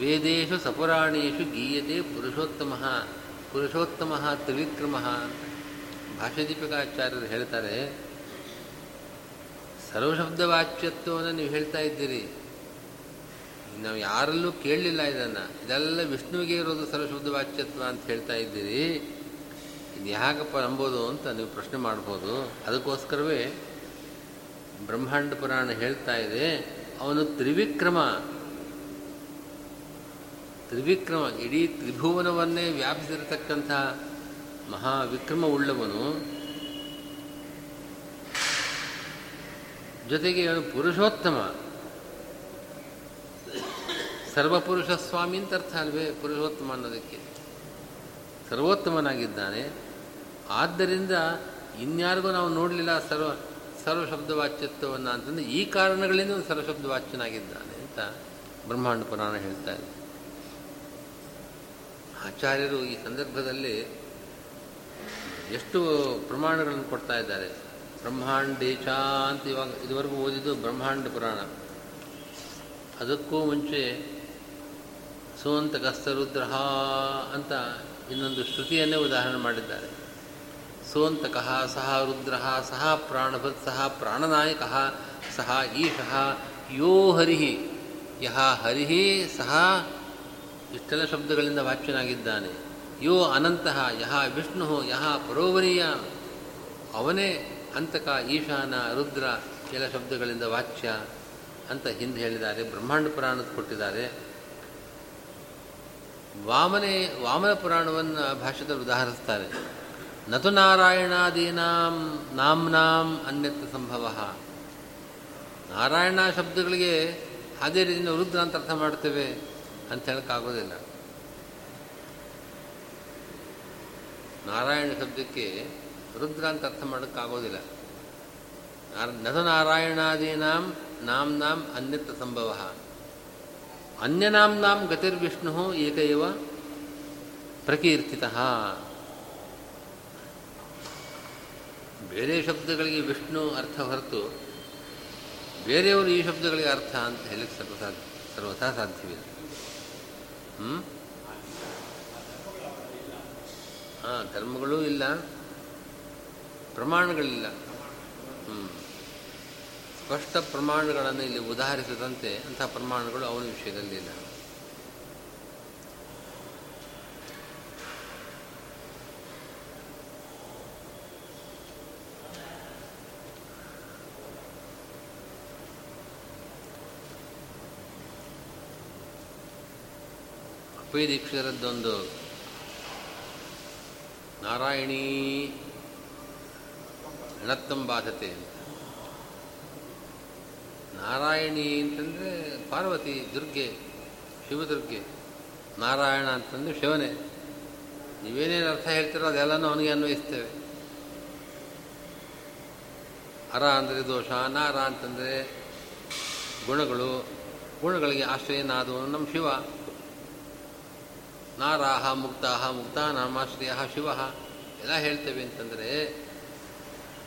ವೇದೇಶು ಸಪುರಾಣೇಶು ಗೀಯತೆ ಪುರುಷೋತ್ತಮ. ಪುರುಷೋತ್ತಮ ತ್ರಿವಿಕ್ರಮ ಭಾಷ್ಯದೀಪಿಕಾಚಾರ್ಯರು ಹೇಳ್ತಾರೆ. ಸರ್ವಶಬ್ದವಾಚ್ಯತ್ವವನ್ನು ನೀವು ಹೇಳ್ತಾ ಇದ್ದೀರಿ. ನಾವು ಯಾರಲ್ಲೂ ಕೇಳಲಿಲ್ಲ ಇದನ್ನು. ಇದೆಲ್ಲ ವಿಷ್ಣುವಿಗೆ ಇರೋದು ಸರ್ವಶಬ್ದವಾಚ್ಯತ್ವ ಅಂತ ಹೇಳ್ತಾ ಇದ್ದೀರಿ. ಇದು ಯಾಕಪ್ಪ ನಂಬೋದು ಅಂತ ನೀವು ಪ್ರಶ್ನೆ ಮಾಡ್ಬೋದು, ಅದಕ್ಕೋಸ್ಕರವೇ ಬ್ರಹ್ಮಾಂಡ ಪುರಾಣ ಹೇಳ್ತಾ ಇದೆ, ಅವನು ತ್ರಿವಿಕ್ರಮ. ತ್ರಿವಿಕ್ರಮ, ಇಡೀ ತ್ರಿಭುವನವನ್ನೇ ವ್ಯಾಪಿಸಿರತಕ್ಕಂಥ ಮಹಾವಿಕ್ರಮ ಉಳ್ಳವನು ಜೊತೆಗೆ ಅವನು ಪುರುಷೋತ್ತಮ. ಸರ್ವಪುರುಷ ಸ್ವಾಮಿ ಅಂತ ಅರ್ಥ ಅಲ್ವೇ ಪುರುಷೋತ್ತಮ ಅನ್ನೋದಕ್ಕೆ. ಸರ್ವೋತ್ತಮನಾಗಿದ್ದಾನೆ. ಆದ್ದರಿಂದ ಇನ್ಯಾರಿಗೂ ನಾವು ನೋಡಲಿಲ್ಲ ಸರ್ವ ಸರ್ವಶಬ್ದವಾಚ್ಯತ್ವವನ್ನು ಅಂತಂದರೆ ಈ ಕಾರಣಗಳಿಂದ ಒಂದು ಸರ್ವಶಬ್ದವಾಚ್ಯನಾಗಿದ್ದಾನೆ ಅಂತ ಬ್ರಹ್ಮಾಂಡ ಪುರಾಣ ಹೇಳ್ತಾ ಇದೆ. ಆಚಾರ್ಯರು ಈ ಸಂದರ್ಭದಲ್ಲಿ ಎಷ್ಟು ಪ್ರಮಾಣಗಳನ್ನು ಕೊಡ್ತಾ ಇದ್ದಾರೆ. ಬ್ರಹ್ಮಾಂಡೇಶ ಅಂತ ಇವಾಗ ಇದುವರೆಗೂ ಓದಿದ್ದು ಬ್ರಹ್ಮಾಂಡ ಪುರಾಣ. ಅದಕ್ಕೂ ಮುಂಚೆ ಸೋಂತಕಸ್ತರುದ್ರ ಅಂತ ಇನ್ನೊಂದು ಶ್ರುತಿಯನ್ನೇ ಉದಾಹರಣೆ ಮಾಡಿದ್ದಾರೆ. ಸೋಂತಕಃ ಸಹ ರುದ್ರ, ಸಹ ಪ್ರಾಣಭತ್, ಸಹ ಪ್ರಾಣನಾಯಕ, ಸಹ ಈಶಃ, ಯೋ ಹರಿ ಯಹ ಹರಿ ಸಹ ಇಷ್ಟೆಲ್ಲ ಶಬ್ದಗಳಿಂದ ವಾಚ್ಯನಾಗಿದ್ದಾನೆ. ಯೋ ಅನಂತಹ ಯಹ ವಿಷ್ಣು, ಯಹ ಪರೋವರೀಯ, ಅವನೇ ಅಂತಕ ಈಶಾನ, ರುದ್ರ ಎಲ್ಲ ಶಬ್ದಗಳಿಂದ ವಾಚ್ಯ ಅಂತ ಹಿಂದೆ ಹೇಳಿದ್ದಾರೆ, ಬ್ರಹ್ಮಾಂಡ ಪುರಾಣದ ಕೊಟ್ಟಿದ್ದಾರೆ. ವಾಮನೆ, ವಾಮನ ಪುರಾಣವನ್ನು ಭಾಷೆದಲ್ಲಿ ಉದಾಹರಿಸ್ತಾರೆ. ನತು ನಾರಾಯಣಾದೀನಾಂ ನಾಮ್ನಾಂ ಅನ್ಯತ್ ಸಂಭವ. ನಾರಾಯಣ ಶಬ್ದಗಳಿಗೆ ಅದೇ ರೀತಿಯಿಂದ ರುದ್ರ ಅಂತ ಅರ್ಥ ಮಾಡ್ತೇವೆ ಅಂತ ಹೇಳೋಕ್ಕಾಗೋದಿಲ್ಲ. ನಾರಾಯಣ ಶಬ್ದಕ್ಕೆ ರುದ್ರ ಅಂತ ಅರ್ಥ ಮಾಡೋಕ್ಕಾಗೋದಿಲ್ಲ. ನತು ನಾರಾಯಣಾದೀನಾಂ ನಾಂನಾಂ ಅನ್ಯತ್ ಸಂಭವ. ಅನ್ಯನಾಮ್ನಾಂ ಗತಿರ್ವಿಷ್ಣು ಏಕೈವ ಪ್ರಕೀರ್ತಿತ. ಬೇರೆ ಶಬ್ದಗಳಿಗೆ ವಿಷ್ಣು ಅರ್ಥ ಹೊರತು ಬೇರೆಯವರು ಈ ಶಬ್ದಗಳಿಗೆ ಅರ್ಥ ಅಂತ ಹೇಳಕ್ಕೆ ಸಾಧ್ಯ ಸರ್ವಥಾ ಸಾಧ್ಯವಿಲ್ಲ. ಹ್ಞೂ ಹಾಂ, ಧರ್ಮಗಳೂ ಇಲ್ಲ, ಪ್ರಮಾಣಗಳಿಲ್ಲ. ಹ್ಞೂ ಸ್ಪಷ್ಟ ಪ್ರಮಾಣಗಳನ್ನು ಇಲ್ಲಿ ಉದಾಹರಿಸದಂತೆ ಅಂಥ ಪ್ರಮಾಣಗಳು ಅವನ ವಿಷಯದಲ್ಲಿ ಇಲ್ಲ. ಪೈ ದೀಕ್ಷಿತರದ್ದೊಂದು ನಾರಾಯಣೀ ಬಾಧತೆ ಅಂತ. ನಾರಾಯಣಿ ಅಂತಂದರೆ ಪಾರ್ವತಿ, ದುರ್ಗೆ, ಶಿವದುರ್ಗೆ, ನಾರಾಯಣ ಅಂತಂದರೆ ಶಿವನೇ. ನೀವೇನೇನು ಅರ್ಥ ಹೇಳ್ತೀರೋ ಅದೆಲ್ಲನೂ ಅವನಿಗೆ ಅನ್ವಯಿಸ್ತೇವೆ. ಅರ ಅಂದರೆ ದೋಷ, ನಾರ ಅಂತಂದರೆ ಗುಣಗಳು, ಗುಣಗಳಿಗೆ ಆಶ್ರಯನಾದವನು ನಮ್ಮ ಶಿವ. ನಾರಾಹ ಮುಕ್ತಾಹ ಮುಕ್ತ ನಾಮಾಶ್ರಯ ಶಿವ ಎಲ್ಲ ಹೇಳ್ತೇವೆ ಅಂತಂದರೆ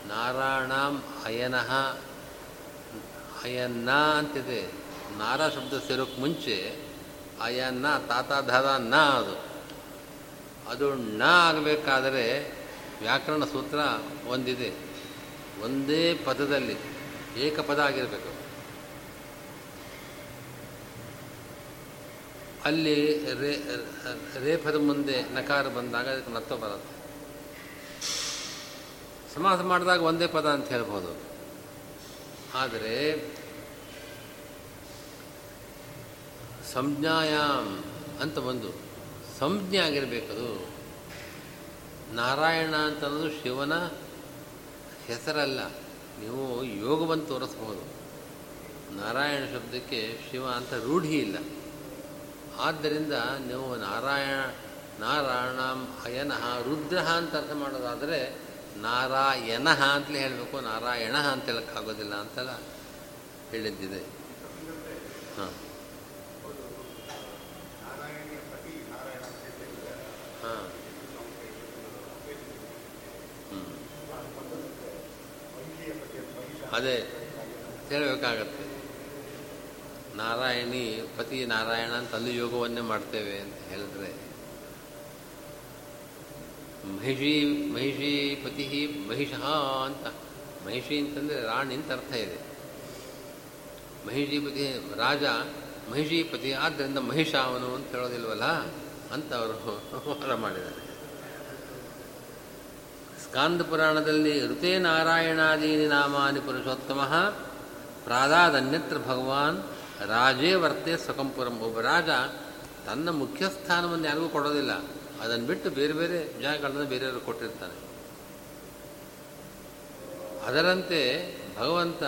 ನಾರಾಯಣಾಂ ಅಯನಃ ಅಯನ್ನ ಅಂತಿದೆ. ನಾರ ಶಬ್ದ ಸೇರೋಕ್ಕೆ ಮುಂಚೆ ಅಯನ್ನ, ತಾತ, ದಾದ, ನ ಅದು. ಅದು ಣ ಆಗಬೇಕಾದರೆ ವ್ಯಾಕರಣ ಸೂತ್ರ ಒಂದಿದೆ. ಒಂದೇ ಪದದಲ್ಲಿ ಏಕಪದ ಆಗಿರಬೇಕು. ಅಲ್ಲಿ ರೇ ರೇಫದ ಮುಂದೆ ನಕಾರ ಬಂದಾಗ ಅದಕ್ಕೆ ನತ್ತ ಬರುತ್ತೆ ಸಮಾಸ ಮಾಡಿದಾಗ ಒಂದೇ ಪದ ಅಂತ ಹೇಳ್ಬೋದು. ಆದರೆ ಸಂಜ್ಞಾಯಾಮ್ ಅಂತ ಒಂದು ಸಂಜ್ಞೆ ಆಗಿರಬೇಕದು. ನಾರಾಯಣ ಅಂತ ಶಿವನ ಹೆಸರಲ್ಲ. ನೀವು ಯೋಗವನ್ನು ತೋರಿಸ್ಬೋದು. ನಾರಾಯಣ ಶಬ್ದಕ್ಕೆ ಶಿವ ಅಂತ ರೂಢಿ ಇಲ್ಲ. ಆದ್ದರಿಂದ ನೀವು ನಾರಾಯಣ ನಾರಾಯಣ ಅಯನಃ ರುದ್ರ ಅಂತ ಅರ್ಥ ಮಾಡೋದಾದರೆ ನಾರಾಯಣ ಅಂತಲೇ ಹೇಳಬೇಕು, ನಾರಾಯಣ ಅಂತ ಹೇಳೋಕ್ಕಾಗೋದಿಲ್ಲ ಅಂತೆಲ್ಲ ಹೇಳಿದ್ದಿದೆ. ಹಾಂ. ಹಾಂ. ಅದೇ, ಹೇಳಬೇಕಾಗತ್ತೆ. ನಾರಾಯಣಿ ಪತಿ ನಾರಾಯಣ ಅಂತ ಅಲ್ಲಿ ಯೋಗವನ್ನೇ ಮಾಡ್ತೇವೆ ಅಂತ ಹೇಳಿದ್ರೆ, ಮಹಿಷಿ ಮಹಿಷಿ ಪತಿ ಮಹಿಷಃ ಅಂತ, ಮಹಿಷಿ ಅಂತಂದರೆ ರಾಣಿ ಅಂತ ಅರ್ಥ ಇದೆ. ಮಹಿಷಿಪತಿ ರಾಜ ಮಹಿಷಿಪತಿ ಆದ್ದರಿಂದ ಮಹಿಷ ಅವನು ಅಂತ ಹೇಳೋದಿಲ್ವಲ್ಲ ಅಂತ ಅವರು ಹೊರ ಮಾಡಿದ್ದಾರೆ. ಸ್ಕಾಂದ ಪುರಾಣದಲ್ಲಿ ಋತೇ ನಾರಾಯಣಾದೀನಿ ನಾಮಾನಿ ಪುರುಷೋತ್ತಮ ಪ್ರಾದಾದನ್ಯತ್ರ ಭಗವಾನ್ ರಾಜೇ ವರ್ತೆ ಸ್ವಕಂಪುರಂ ಒಬ್ಬ ರಾಜ ತನ್ನ ಮುಖ್ಯ ಸ್ಥಾನವನ್ನು ಯಾರಿಗೂ ಕೊಡೋದಿಲ್ಲ. ಅದನ್ನು ಬಿಟ್ಟು ಬೇರೆ ಬೇರೆ ಜಾಗಗಳನ್ನು ಬೇರೆಯವರು ಕೊಟ್ಟಿರ್ತಾನೆ ಅದರಂತೆ ಭಗವಂತ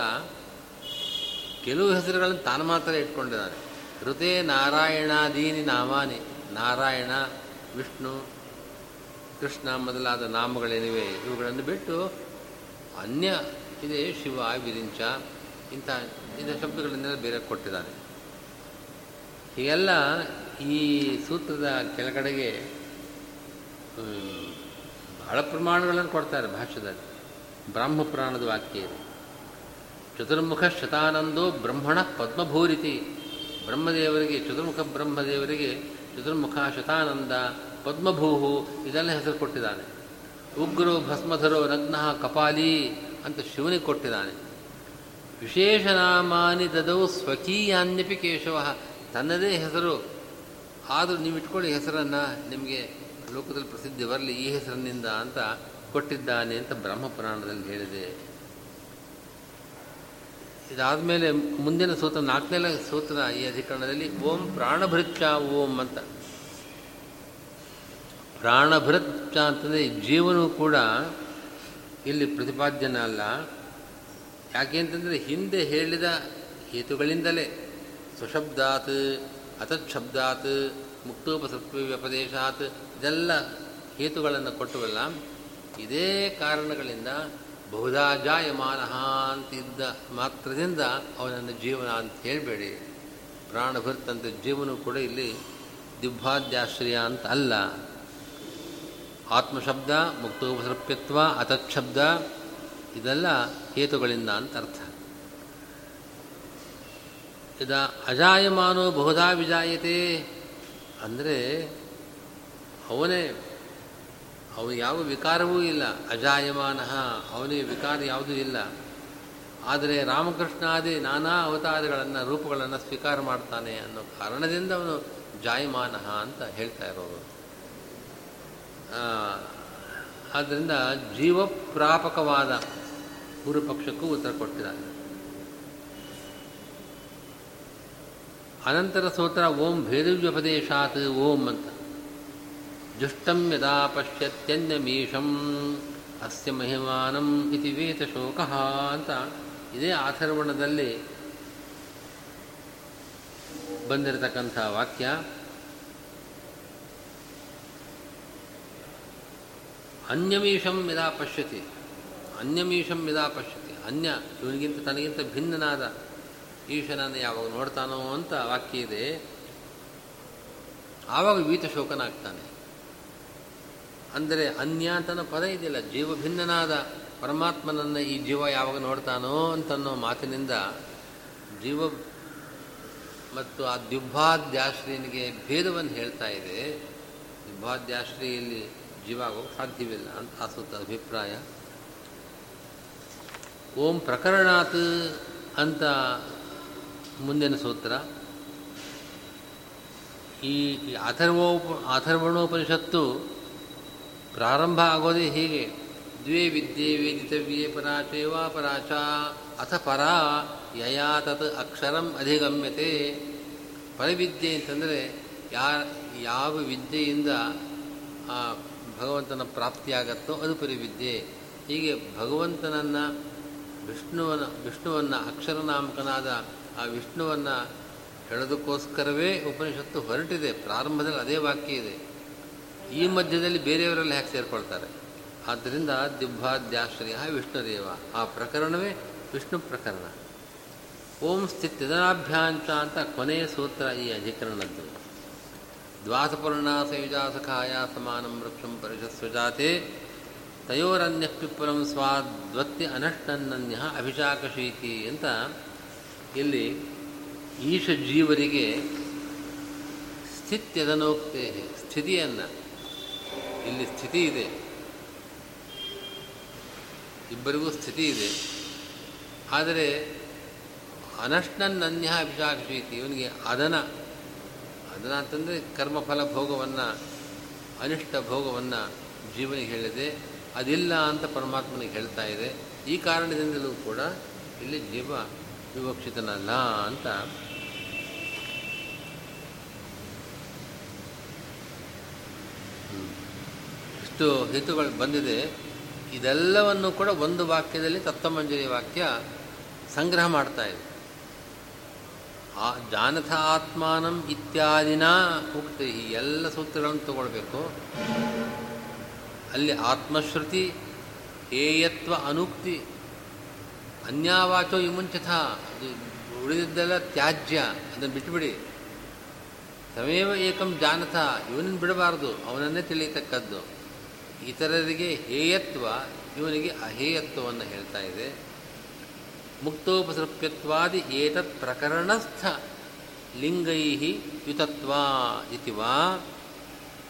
ಕೆಲವು ಹೆಸರುಗಳನ್ನು ತಾನು ಮಾತ್ರ ಇಟ್ಕೊಂಡಿದ್ದಾನೆ ಋತೇ ನಾರಾಯಣಾದೀನಿ ನಾಮಾನಿ. ನಾರಾಯಣ, ವಿಷ್ಣು, ಕೃಷ್ಣ ಮೊದಲಾದ ನಾಮಗಳೇನಿವೆ? ಇವುಗಳನ್ನು ಬಿಟ್ಟು ಅನ್ಯ ಇದೆ ಶಿವ ವಿರಿಂಚ ಇಂಥ ಇಂಥ ಶಬ್ದಗಳನ್ನೆಲ್ಲ ಬೇರೆ ಕೊಟ್ಟಿದ್ದಾರೆ. ಹೀಗೆಲ್ಲ ಈ ಸೂತ್ರದ ಕೆಳಗಡೆಗೆ ಬಹಳ ಪ್ರಮಾಣಗಳನ್ನು ಕೊಡ್ತಾರೆ ಭಾಷ್ಯದಲ್ಲಿ. ಬ್ರಾಹ್ಮ ಪುರಾಣದ ವಾಕ್ಯ ಇದೆ. ಚತುರ್ಮುಖ ಶತಾನಂದೋ ಬ್ರಹ್ಮಣ ಪದ್ಮಭೂರಿತಿ. ಬ್ರಹ್ಮದೇವರಿಗೆ ಚತುರ್ಮುಖ ಬ್ರಹ್ಮದೇವರಿಗೆ ಚತುರ್ಮುಖ ಶತಾನಂದ ಪದ್ಮಭೂಹು ಇದೆಲ್ಲ ಹೆಸರು ಕೊಟ್ಟಿದ್ದಾನೆ. ಉಗ್ರೋ ಭಸ್ಮಧರೋ ನಗ್ನಃ ಕಪಾಲಿ ಅಂತ ಶಿವನಿಗೆ ಕೊಟ್ಟಿದ್ದಾನೆ. ವಿಶೇಷನಾಮಾನಿ ದದವು ಸ್ವಕೀಯಾನ್ಯಪಿ ಕೇಶವ. ತನ್ನದೇ ಹೆಸರು. ಆದರೂ ನೀವು ಇಟ್ಕೊಳ್ಳಿ ಹೆಸರನ್ನು, ನಿಮಗೆ ಲೋಕದಲ್ಲಿ ಪ್ರಸಿದ್ಧಿ ಬರಲಿ, ಈ ಹೆಸರಿನಿಂದ ಅಂತ ಕೊಟ್ಟಿದ್ದಾನೆ ಅಂತ ಬ್ರಹ್ಮಪುರಾಣದಲ್ಲಿ ಹೇಳಿದೆ. ಇದಾದಮೇಲೆ ಮುಂದಿನ ಸೂತ್ರ ನಾಲ್ಕನೇ ಸೂತ್ರ ಈ ಅಧಿಕರಣದಲ್ಲಿ, ಓಂ ಪ್ರಾಣಭೃತ್ಯ ಓಂ ಅಂತ. ಪ್ರಾಣಭೃತ್ಯ ಅಂತಂದರೆ ಜೀವನು ಕೂಡ ಇಲ್ಲಿ ಪ್ರತಿಪಾದ್ಯನ ಅಲ್ಲ ಯಾಕೆ ಅಂತಂದರೆ ಹಿಂದೆ ಹೇಳಿದ ಹೇತುಗಳಿಂದಲೇ. ಸ್ವಶಬ್ದಾತ್ ಅತಚ್ಛಬ್ದಾತ್ ಮುಕ್ತೋಪಸತ್ವ ವ್ಯಪದೇಶಾತ್ ಇದೆಲ್ಲ ಹೇತುಗಳನ್ನು ಕೊಟ್ಟವಲ್ಲ, ಇದೇ ಕಾರಣಗಳಿಂದ ಬಹುಧಾ ಜಾಯಮಾನ ಅಂತಿದ್ದ ಮಾತ್ರದಿಂದ ಅವನನ್ನು ಜೀವನ ಅಂತ ಹೇಳಬೇಡಿ. ಪ್ರಾಣಭರ್ತಂತ ಜೀವನ ಕೂಡ ಇಲ್ಲಿ ದಿಬ್ಬಾದ್ಯಾಶ್ರಯ ಅಂತ ಅಲ್ಲ. ಆತ್ಮಶಬ್ದ, ಮುಕ್ತೋಪಸರ್ಪ್ಯತ್ವ ಅತಚ್ಛಬ್ದ ಇದೆಲ್ಲ ಹೇತುಗಳಿಂದ ಅಂತ ಅರ್ಥ. ಇದ ಅಜಾಯಮಾನೋ ಬಹುಧಾ ವಿಜಾಯತೆ ಅಂದರೆ ಅವನೇ, ಅವನು ಯಾವ ವಿಕಾರವೂ ಇಲ್ಲ, ಅಜಾಯಮಾನ, ಅವನಿಗೆ ವಿಕಾರ ಯಾವುದೂ ಇಲ್ಲ. ಆದರೆ ರಾಮಕೃಷ್ಣಾದಿ ನಾನಾ ಅವತಾರಗಳನ್ನು, ರೂಪಗಳನ್ನು ಸ್ವೀಕಾರ ಮಾಡ್ತಾನೆ ಅನ್ನೋ ಕಾರಣದಿಂದ ಅವನು ಜಾಯಮಾನ ಅಂತ ಹೇಳ್ತಾ ಇರೋದು ಆದ್ದರಿಂದ ಜೀವಪ್ರಾಪಕವಾದ ಪೂರ್ವಪಕ್ಷಕ್ಕೂ ಉತ್ತರ ಕೊಟ್ಟಿದ್ದಾನೆ ಅನಂತರ ಸೂತ್ರ ಓಂ ಭೇದವ್ಯಪದೇಶಾತ್, ಓಂ ಅಂತ. ಜುಷ್ಟಂ ಯದಾ ಪಶ್ಯತ್ಯನ್ಯಮೀಶಂ, ಅಸ್ಯ ಮಹಿಮಾನಂ ಇತಿ ಶೋಕಹಾ ಅಂತ. ಇದೇ ಆಥರ್ವಣದಲ್ಲಿ ಬಂದಿರತಕ್ಕಂಥ ವಾಕ್ಯ. ಅನ್ಯಮೀಶಂ ಯದಾ ಪಶ್ಯತಿ. ಅನ್ಯಮೀಶಂ ಯದಾ ಪಶ್ಯತಿ. ಅನ್ಯ ಇವನಿಗಿಂತ ತನಗಿಂತ ಭಿನ್ನನಾದ ಈಶನನ್ನು ಯಾವಾಗ ನೋಡ್ತಾನೋ ಅಂತ ವಾಕ್ಯ ಇದೆ. ಆವಾಗ ವೀತ ಶೋಕನಾಗ್ತಾನೆ ಅಂದರೆ ಅನ್ಯ ಅಂತನೋ ಪದ ಇದೆಯಲ್ಲ, ಜೀವ ಭಿನ್ನನಾದ ಪರಮಾತ್ಮನನ್ನು ಈ ಜೀವ ಯಾವಾಗ ನೋಡ್ತಾನೋ ಅಂತನ್ನೋ ಮಾತಿನಿಂದ ಜೀವ ಮತ್ತು ಆ ದ್ಯುಬ್ಬಾದ್ಯಾಶ್ರೀನಿಗೆ ಭೇದವನ್ನು ಹೇಳ್ತಾ ಇದೆ. ದ್ಯುಬ್ಬಾದ್ಯಾಶ್ರೀಯಲ್ಲಿ ಜೀವ ಆಗೋಕ್ಕೆ ಸಾಧ್ಯವಿಲ್ಲ ಅಂತ ಆ ಅಭಿಪ್ರಾಯ. ಓಂ ಪ್ರಕರಣಾತ್ ಅಂತ ಮುಂದಿನ ಸೂತ್ರ. ಈ ಅಥರ್ವೋಪ, ಅಥರ್ವಣೋಪನಿಷತ್ತು ಪ್ರಾರಂಭ ಆಗೋದೇ ಹೀಗೆ. ದ್ವೇ ವಿದ್ಯೆ ವೇದಿತವ್ಯೇ ಪರಾಚೇವಾ ಪರಾಚ, ಅಥ ಪರ ಯಯಾ ತತ್ ಅಕ್ಷರಂ ಅಧಿಗಮ್ಯತೆ. ಪರವಿದ್ಯೆ ಅಂತಂದರೆ ಯಾರ ಯಾವ ವಿದ್ಯೆಯಿಂದ ಭಗವಂತನ ಪ್ರಾಪ್ತಿಯಾಗತ್ತೋ ಅದು ಪರಿವಿದ್ಯೆ. ಹೀಗೆ ಭಗವಂತನನ್ನು ವಿಷ್ಣುವನ, ವಿಷ್ಣುವನ್ನು ಅಕ್ಷರನಾಮಕನಾದ ಆ ವಿಷ್ಣುವನ್ನು ಹೇಳೋದಕ್ಕೋಸ್ಕರವೇ ಉಪನಿಷತ್ತು ಹೊರಟಿದೆ. ಪ್ರಾರಂಭದಲ್ಲಿ ಅದೇ ವಾಕ್ಯ ಇದೆ. ಈ ಮಧ್ಯದಲ್ಲಿ ಬೇರೆಯವರೆಲ್ಲ ಹೇಗೆ ಸೇರಿಕೊಳ್ತಾರೆ. ಆದ್ದರಿಂದ ದಿವ್ಯಾದ್ಯಾಶ್ರಯ ವಿಷ್ಣುದೇವ. ಆ ಪ್ರಕರಣವೇ ವಿಷ್ಣು ಪ್ರಕರಣ. ಓಂ ಸ್ಥಿತಿದನಾಭ್ಯಾಂಚ ಅಂತ ಕೊನೆಯ ಸೂತ್ರ ಈ ಅಧಿಕರಣದ್ದು. ದ್ವಾಸಪೂರ್ಣ ಸಯುಜಾಸಖಾಯ ಸಮಾನಂ ವೃಕ್ಷಂ ಪರಿಷಸ್ವಜಾತೆ ತಯೋರನ್ಯ ಪಿಪ್ಪುರಂ ಸ್ವಾದ್ವತ್ತಿ ಅನಷ್ಟನ್ನನ್ಯ ಅಭಿಷಾಕಶೀತಿ ಅಂತ ಇಲ್ಲಿ ಈಶ ಜೀವರಿಗೆ ಸ್ಥಿತ್ಯದನೋಕ್ತೇ ಸ್ಥಿತಿಯನ್ನು. ಇಲ್ಲಿ ಸ್ಥಿತಿ ಇದೆ. ಇಬ್ಬರಿಗೂ ಸ್ಥಿತಿ ಇದೆ. ಆದರೆ ಅನಷ್ಟನ್ನನ್ಯ ಅಭಿಷಾಕಶೀತಿ, ಇವನಿಗೆ ಅದನ ಅದನ ಅಂತಂದರೆ ಕರ್ಮಫಲ ಭೋಗವನ್ನು, ಅನಿಷ್ಟ ಭೋಗವನ್ನು ಜೀವನಿಗೆ ಹೇಳಿದೆ. ಅದಿಲ್ಲ ಅಂತ ಪರಮಾತ್ಮನಿಗೆ ಹೇಳ್ತಾ ಇದೆ. ಈ ಕಾರಣದಿಂದಲೂ ಕೂಡ ಇಲ್ಲಿ ಜೀವ ವಿವಕ್ಷಿತನಲ್ಲ ಅಂತ ಇಷ್ಟು ಹೇತುಗಳು ಬಂದಿದೆ. ಇದೆಲ್ಲವನ್ನು ಕೂಡ ಒಂದು ವಾಕ್ಯದಲ್ಲಿ ತತ್ವಮಂಜರಿ ವಾಕ್ಯ ಸಂಗ್ರಹ ಮಾಡ್ತಾ ಇದೆ. ಆ ಜಾನಥ ಆತ್ಮಾನಂ ಇತ್ಯಾದಿನ ಉಕ್ತಿ ಎಲ್ಲ ಸೂತ್ರಗಳನ್ನು ತಗೊಳ್ಬೇಕು. ಅಲ್ಲಿ ಆತ್ಮಶ್ರುತಿ ಹೇಯತ್ವ ಅನುಕ್ತಿ. ಅನ್ಯಾವಾಚೋ ವಿಮುಂಚಥ ಅದು ಉಳಿದಿದ್ದೆಲ್ಲ ತ್ಯಾಜ್ಯ. ಅದನ್ನು ಬಿಟ್ಟುಬಿಡಿ ತಮೇವ ಏಕಂ ಜಾನಥ ಇವನನ್ನು ಬಿಡಬಾರ್ದು. ಅವನನ್ನೇ ತಿಳಿಯತಕ್ಕದ್ದು. ಇತರರಿಗೆ ಹೇಯತ್ವ, ಇವನಿಗೆ ಅಹೇಯತ್ವವನ್ನು ಹೇಳ್ತಾ ಇದೆ. ಮುಕ್ತೋಪಸೃಪ್ಯತ್ವಾದಿ ಏತತ್ ಪ್ರಕರಣಸ್ಥ ಲಿಂಗೈ ಯುತತ್ವ ಇತಿ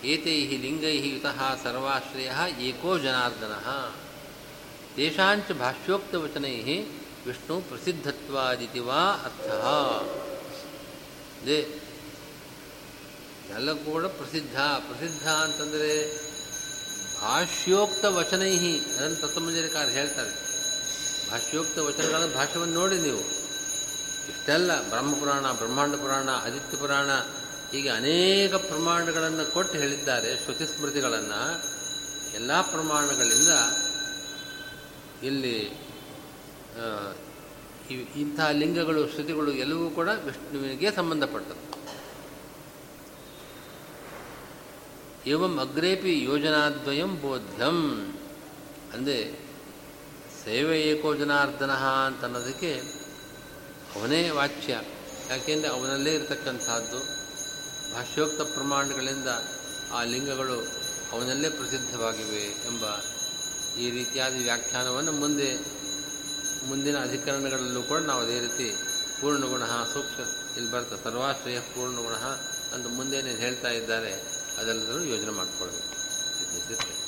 ವಾ ಏತೈ ಲಿಂಗೈ ಯುತಃ ಸರ್ವಾಶ್ರಯ ಏಕೋ ಜನಾರ್ದನ ತೇಷಾಂಚ ಭಾಷ್ಯೋಕ್ತವಚನೈ ವಿಷ್ಣು ಪ್ರಸಿದ್ಧತ್ವಾದಿತಿ ವಾ ಅರ್ಥ ದೇ ಎಲ್ಲ ಕೂಡ ಪ್ರಸಿದ್ಧ ಪ್ರಸಿದ್ಧ ಅಂತಂದರೆ ಭಾಷ್ಯೋಕ್ತ ವಚನೈ ಅದನ್ನು ತತ್ವಮಂಜರಿಕಾರ ಹೇಳ್ತಾರೆ। ಭಾಷ್ಯೋಕ್ತ ವಚನಗಳ ಭಾಷ್ಯವನ್ನು ನೋಡಿ ನೀವು। ಇಷ್ಟೆಲ್ಲ ಬ್ರಹ್ಮಪುರಾಣ, ಬ್ರಹ್ಮಾಂಡ ಪುರಾಣ, ಆದಿತ್ಯ ಪುರಾಣ ಹೀಗೆ ಅನೇಕ ಪ್ರಮಾಣಗಳನ್ನು ಕೊಟ್ಟು ಹೇಳಿದ್ದಾರೆ, ಶ್ರುತಿ ಸ್ಮೃತಿಗಳನ್ನು. ಎಲ್ಲ ಪ್ರಮಾಣಗಳಿಂದ ಇಲ್ಲಿ ಇಂಥ ಲಿಂಗಗಳು, ಶ್ರುತಿಗಳು ಎಲ್ಲವೂ ಕೂಡ ವಿಷ್ಣುವಿಗೆ ಸಂಬಂಧಪಟ್ಟದ್ದು. ಏವಂ ಅಗ್ರೇಪಿ ಯೋಜನಾದ್ವಯಂ ಬೋಧ್ಯಂ. ಅಂದರೆ ಸೇವೆ ಏಕೋ ಜನಾರ್ದನ ಅಂತ ಅನ್ನೋದಕ್ಕೆ ಅವನೇ ವಾಚ್ಯ. ಯಾಕೆಂದರೆ ಅವನಲ್ಲೇ ಇರತಕ್ಕಂಥದ್ದು. ಭಾಷ್ಯೋಕ್ತ ಪ್ರಮಾಣಗಳಿಂದ ಆ ಲಿಂಗಗಳು ಅವನಲ್ಲೇ ಪ್ರಸಿದ್ಧವಾಗಿವೆ ಎಂಬ ಈ ರೀತಿಯಾದ ವ್ಯಾಖ್ಯಾನವನ್ನು ಮುಂದೆ, ಮುಂದಿನ ಅಧಿಕರಣಗಳಲ್ಲೂ ಕೂಡ ನಾವು ಅದೇ ರೀತಿ ಪೂರ್ಣಗುಣ ಸೂಕ್ಷ್ಮ, ಇಲ್ಲಿ ಬರ್ತಾ ಸರ್ವಾಶ್ರಯ ಪೂರ್ಣಗುಣ ಅಂತ ಮುಂದೇನೆ ಹೇಳ್ತಾ ಇದ್ದಾರೆ ಅದೆಲ್ಲದರೂ ಯೋಜನೆ ಮಾಡಿಕೊಳ್ಬೇಕು.